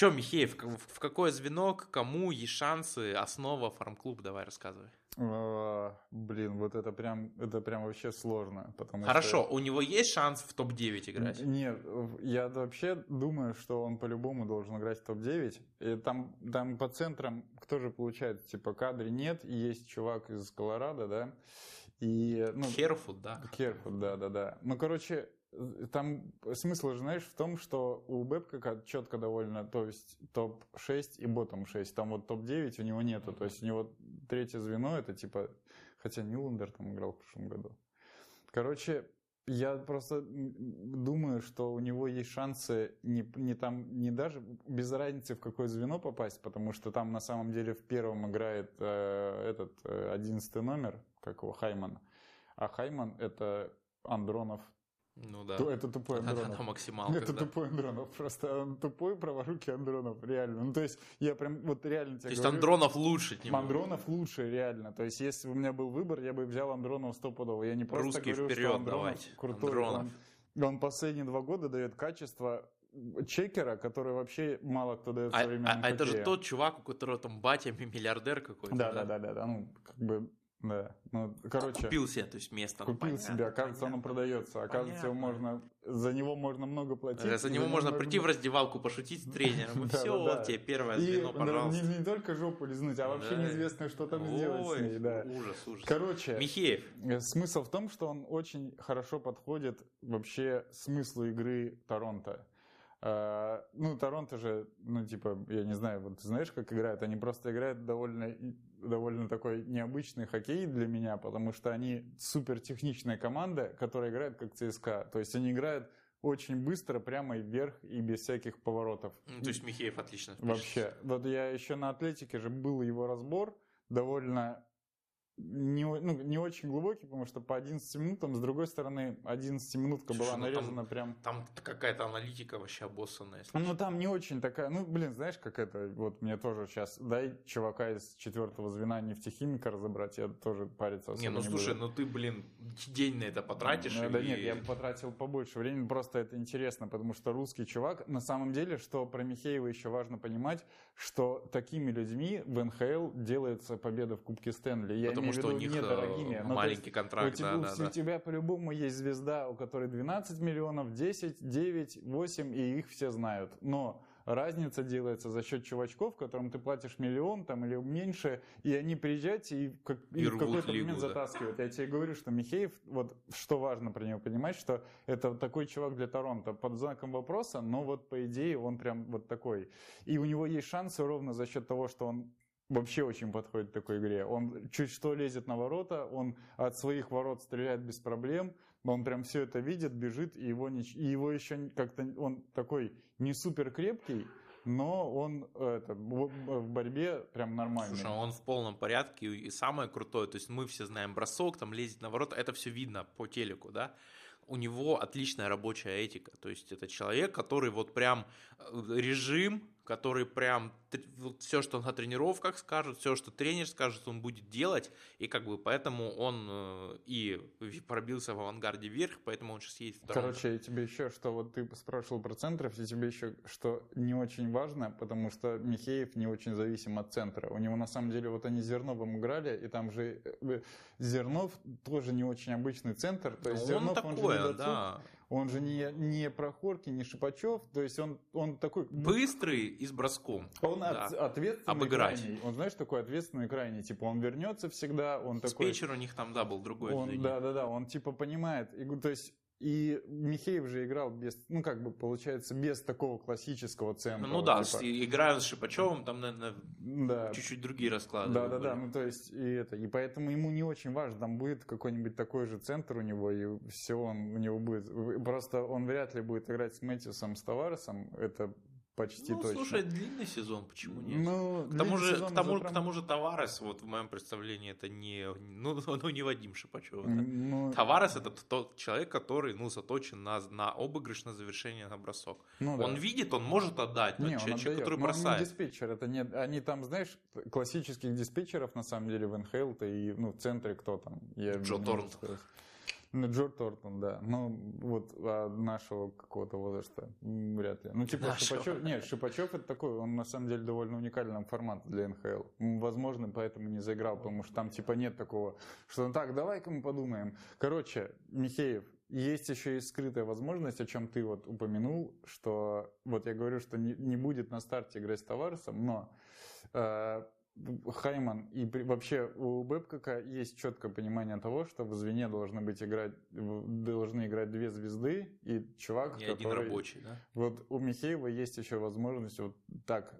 Че, Михеев, в какое звено, к кому есть шансы, основа, фарм-клуб, давай рассказывай. А, блин, вот это прям, это прям вообще сложно. Потому Хорошо, что... у него есть шанс в топ-9 играть? Нет, я вообще думаю, что он по-любому должен играть в топ-9. И там, там по центрам кто же получает? Типа кадре нет, есть чувак из Колорадо, да? И, ну, Керфуд, да? Керфуд, да, да, да. Ну, короче, там смысл же, знаешь, в том, что у Бэбка четко довольно, то есть топ-6 и ботом 6. Там вот топ-9 у него нету. То есть у него третье звено, это типа... Хотя Нюландер там играл в прошлом году. Короче, я просто думаю, что у него есть шансы не, не там, не даже без разницы в какое звено попасть, потому что там на самом деле в первом играет э, этот э, одиннадцатый номер, как его, Хайман. А Хайман это Андронов ну да. То это тупой Андронов. Это максималка. Это да. тупой Андронов. Просто он тупой праворукий Андронов, реально. Ну, то есть, я прям вот реально тебе То есть, говорю, Андронов лучше него. Андронов лучше, реально. То есть, если бы у меня был выбор, я бы взял Андронова стопудово. Я не просто Русский говорю, вперед, что Андронов давайте. крутой. Андронов. Он, он последние два года дает качество чекера, который вообще мало кто дает а, а, а это же тот чувак, у которого там батя миллиардер какой-то. Да, да, да, да, да. Ну, как бы да, ну, короче... Купил себе, то есть место. Купил понятно, себе, оказывается, понятно, оно продается. Оказывается, его можно, за него можно много платить. За, за него можно прийти в раздевалку, пошутить с тренером, и все, вот тебе первое звено, пожалуйста. Не, не только жопу лизнуть, а вообще неизвестно, что там сделать с ней. Да. Ужас, ужас. Короче, Михеев. Э, смысл в том, что он очень хорошо подходит вообще смыслу игры Торонто. Uh, ну, Торонто же, ну, типа, я не знаю, вот знаешь, как играют? Они просто играют довольно, довольно такой необычный хоккей для меня, потому что они супер техничная команда, которая играет как ЦСКА. То есть они играют очень быстро, прямо и вверх, и без всяких поворотов. Ну, то есть Михеев отлично. Вообще. Вот я еще на Атлетике же был его разбор, довольно не, ну, не очень глубокий, потому что по 11 минутам, с другой стороны, 11 минутка Слушай, была ну нарезана там, прям... Там какая-то аналитика вообще обоссанная. Если ну, там не очень такая, ну, блин, знаешь, как это, вот мне тоже сейчас, дай чувака из четвертого звена нефтехимика разобрать, я тоже париться Не, ну, не слушай, буду. ну ты, блин, день на это потратишь. Ну, и... Да нет, я бы потратил побольше времени, просто это интересно, потому что русский чувак, на самом деле, что про Михеева еще важно понимать, что такими людьми в НХЛ делается победа в Кубке Стэнли. Я Потому что у них недорогими. Э, ну, маленький есть, контракт, у тебя, да, да, У тебя по-любому есть звезда, у которой 12 миллионов, 10, 9, 8, и их все знают. Но разница делается за счет чувачков, которым ты платишь миллион там или меньше, и они приезжают и, как, и, и в какой-то момент да. затаскивают. Я тебе говорю, что Михеев, вот что важно про него понимать, что это такой чувак для Торонто под знаком вопроса, но вот по идее он прям вот такой. И у него есть шансы ровно за счет того, что он вообще очень подходит такой игре. Он чуть что лезет на ворота, он от своих ворот стреляет без проблем, он прям все это видит, бежит, и его, не, и его еще как-то, он такой не супер крепкий, но он это, в борьбе прям нормальный. Слушай, он в полном порядке, и самое крутое, то есть мы все знаем бросок, там лезет на ворота, это все видно по телеку, да, у него отличная рабочая этика. То есть это человек, который вот прям э, режим, который прям вот все, что он на тренировках скажет, все, что тренер скажет, он будет делать, и как бы поэтому он э, и пробился в авангарде вверх, поэтому он сейчас есть второй. Короче, я тебе еще, что вот ты спрашивал про центров, и тебе еще, что не очень важно, потому что Михеев не очень зависим от центра. У него на самом деле, вот они с Зерновым играли, и там же э, Зернов тоже не очень обычный центр, то есть ну, Зернов, он, такой, он же да. Он же не, не Прохорки, не Шипачев, то есть он, он такой... Быстрый и с броском. Он да. от, ответственный Обыграть. крайний. Он, знаешь, такой ответственный крайний. Типа он вернется всегда, он Диспетчер такой... Диспетчер у них там, да, был другой. Он, да, да, да, он типа понимает. И, то есть и Михеев же играл без, ну как бы получается, без такого классического центра. Ну да, типа. играя с Шипачевым, там, наверное, да. чуть-чуть другие расклады. Да, да, да, ну то есть, и это, и поэтому ему не очень важно, там будет какой-нибудь такой же центр у него, и все он у него будет, просто он вряд ли будет играть с Мэтьюсом, с Таваресом, это почти ну, точно. слушай, длинный сезон, почему нет? Ну, к тому же, к тому, прям... к тому же Таварес, вот в моем представлении, это не, ну, ну не Вадим Шипачев. Да? Ну, Таварес это тот человек, который, ну, заточен на, на обыгрыш, на завершение, на бросок. Ну, да. Он видит, он может отдать, не, он человек, который Но бросает. Он не диспетчер, это не, они там, знаешь, классических диспетчеров, на самом деле, в НХЛ-то и, ну, в центре кто там? Я Джо Торн. Ну, Джо Тортон, да. Ну, вот а нашего какого-то возраста вряд ли. Ну, типа нашего. Шипачев... Нет, Шипачев это такой, он на самом деле довольно уникальный формат для НХЛ. Возможно, поэтому не заиграл, потому что там типа нет такого, что так, давай-ка мы подумаем. Короче, Михеев, есть еще и скрытая возможность, о чем ты вот упомянул, что вот я говорю, что не, не будет на старте играть с Товаресом, но э, Хайман и при, вообще у Бэбкока есть четкое понимание того, что в звене должны быть играть, должны играть две звезды и чувак, Не который... один рабочий, да? Вот у Михеева есть еще возможность вот так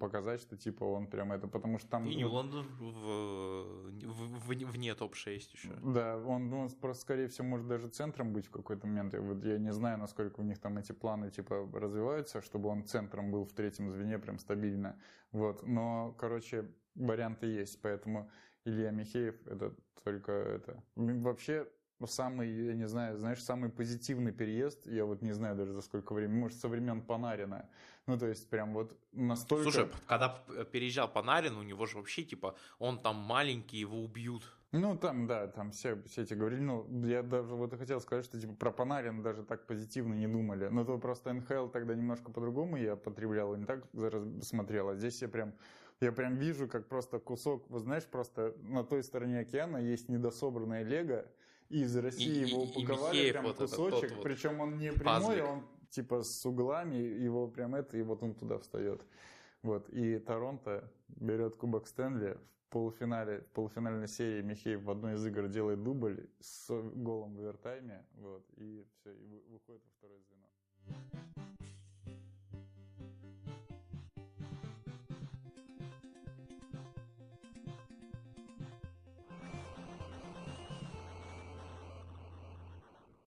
показать, что типа он прям это, потому что там... И он в, в, в, вне топ-6 еще. Да, он, он просто, скорее всего, может даже центром быть в какой-то момент. Я, вот, я не знаю, насколько у них там эти планы типа развиваются, чтобы он центром был в третьем звене прям стабильно. Вот, но, короче, варианты есть, поэтому Илья Михеев это только это. Вообще, самый, я не знаю, знаешь, самый позитивный переезд, я вот не знаю даже за сколько времени, может, со времен Панарина. Ну, то есть, прям вот настолько... Слушай, когда переезжал Панарин, у него же вообще, типа, он там маленький, его убьют. Ну, там, да, там все, все эти говорили. Ну, я даже вот и хотел сказать, что типа про Панарин даже так позитивно не думали. Но то просто НХЛ тогда немножко по-другому я потреблял, не так смотрел. А здесь я прям, я прям вижу, как просто кусок, вы знаешь, просто на той стороне океана есть недособранное лего, и из России и, его упаковали прям вот кусочек, вот причем он не прямой, пазлик. он типа с углами, его прям это, и вот он туда встает. Вот, и Торонто берет Кубок Стэнли в полуфинале, в полуфинальной серии Михеев в одной из игр делает дубль с голом в овертайме, вот, и все, и выходит во второе звено.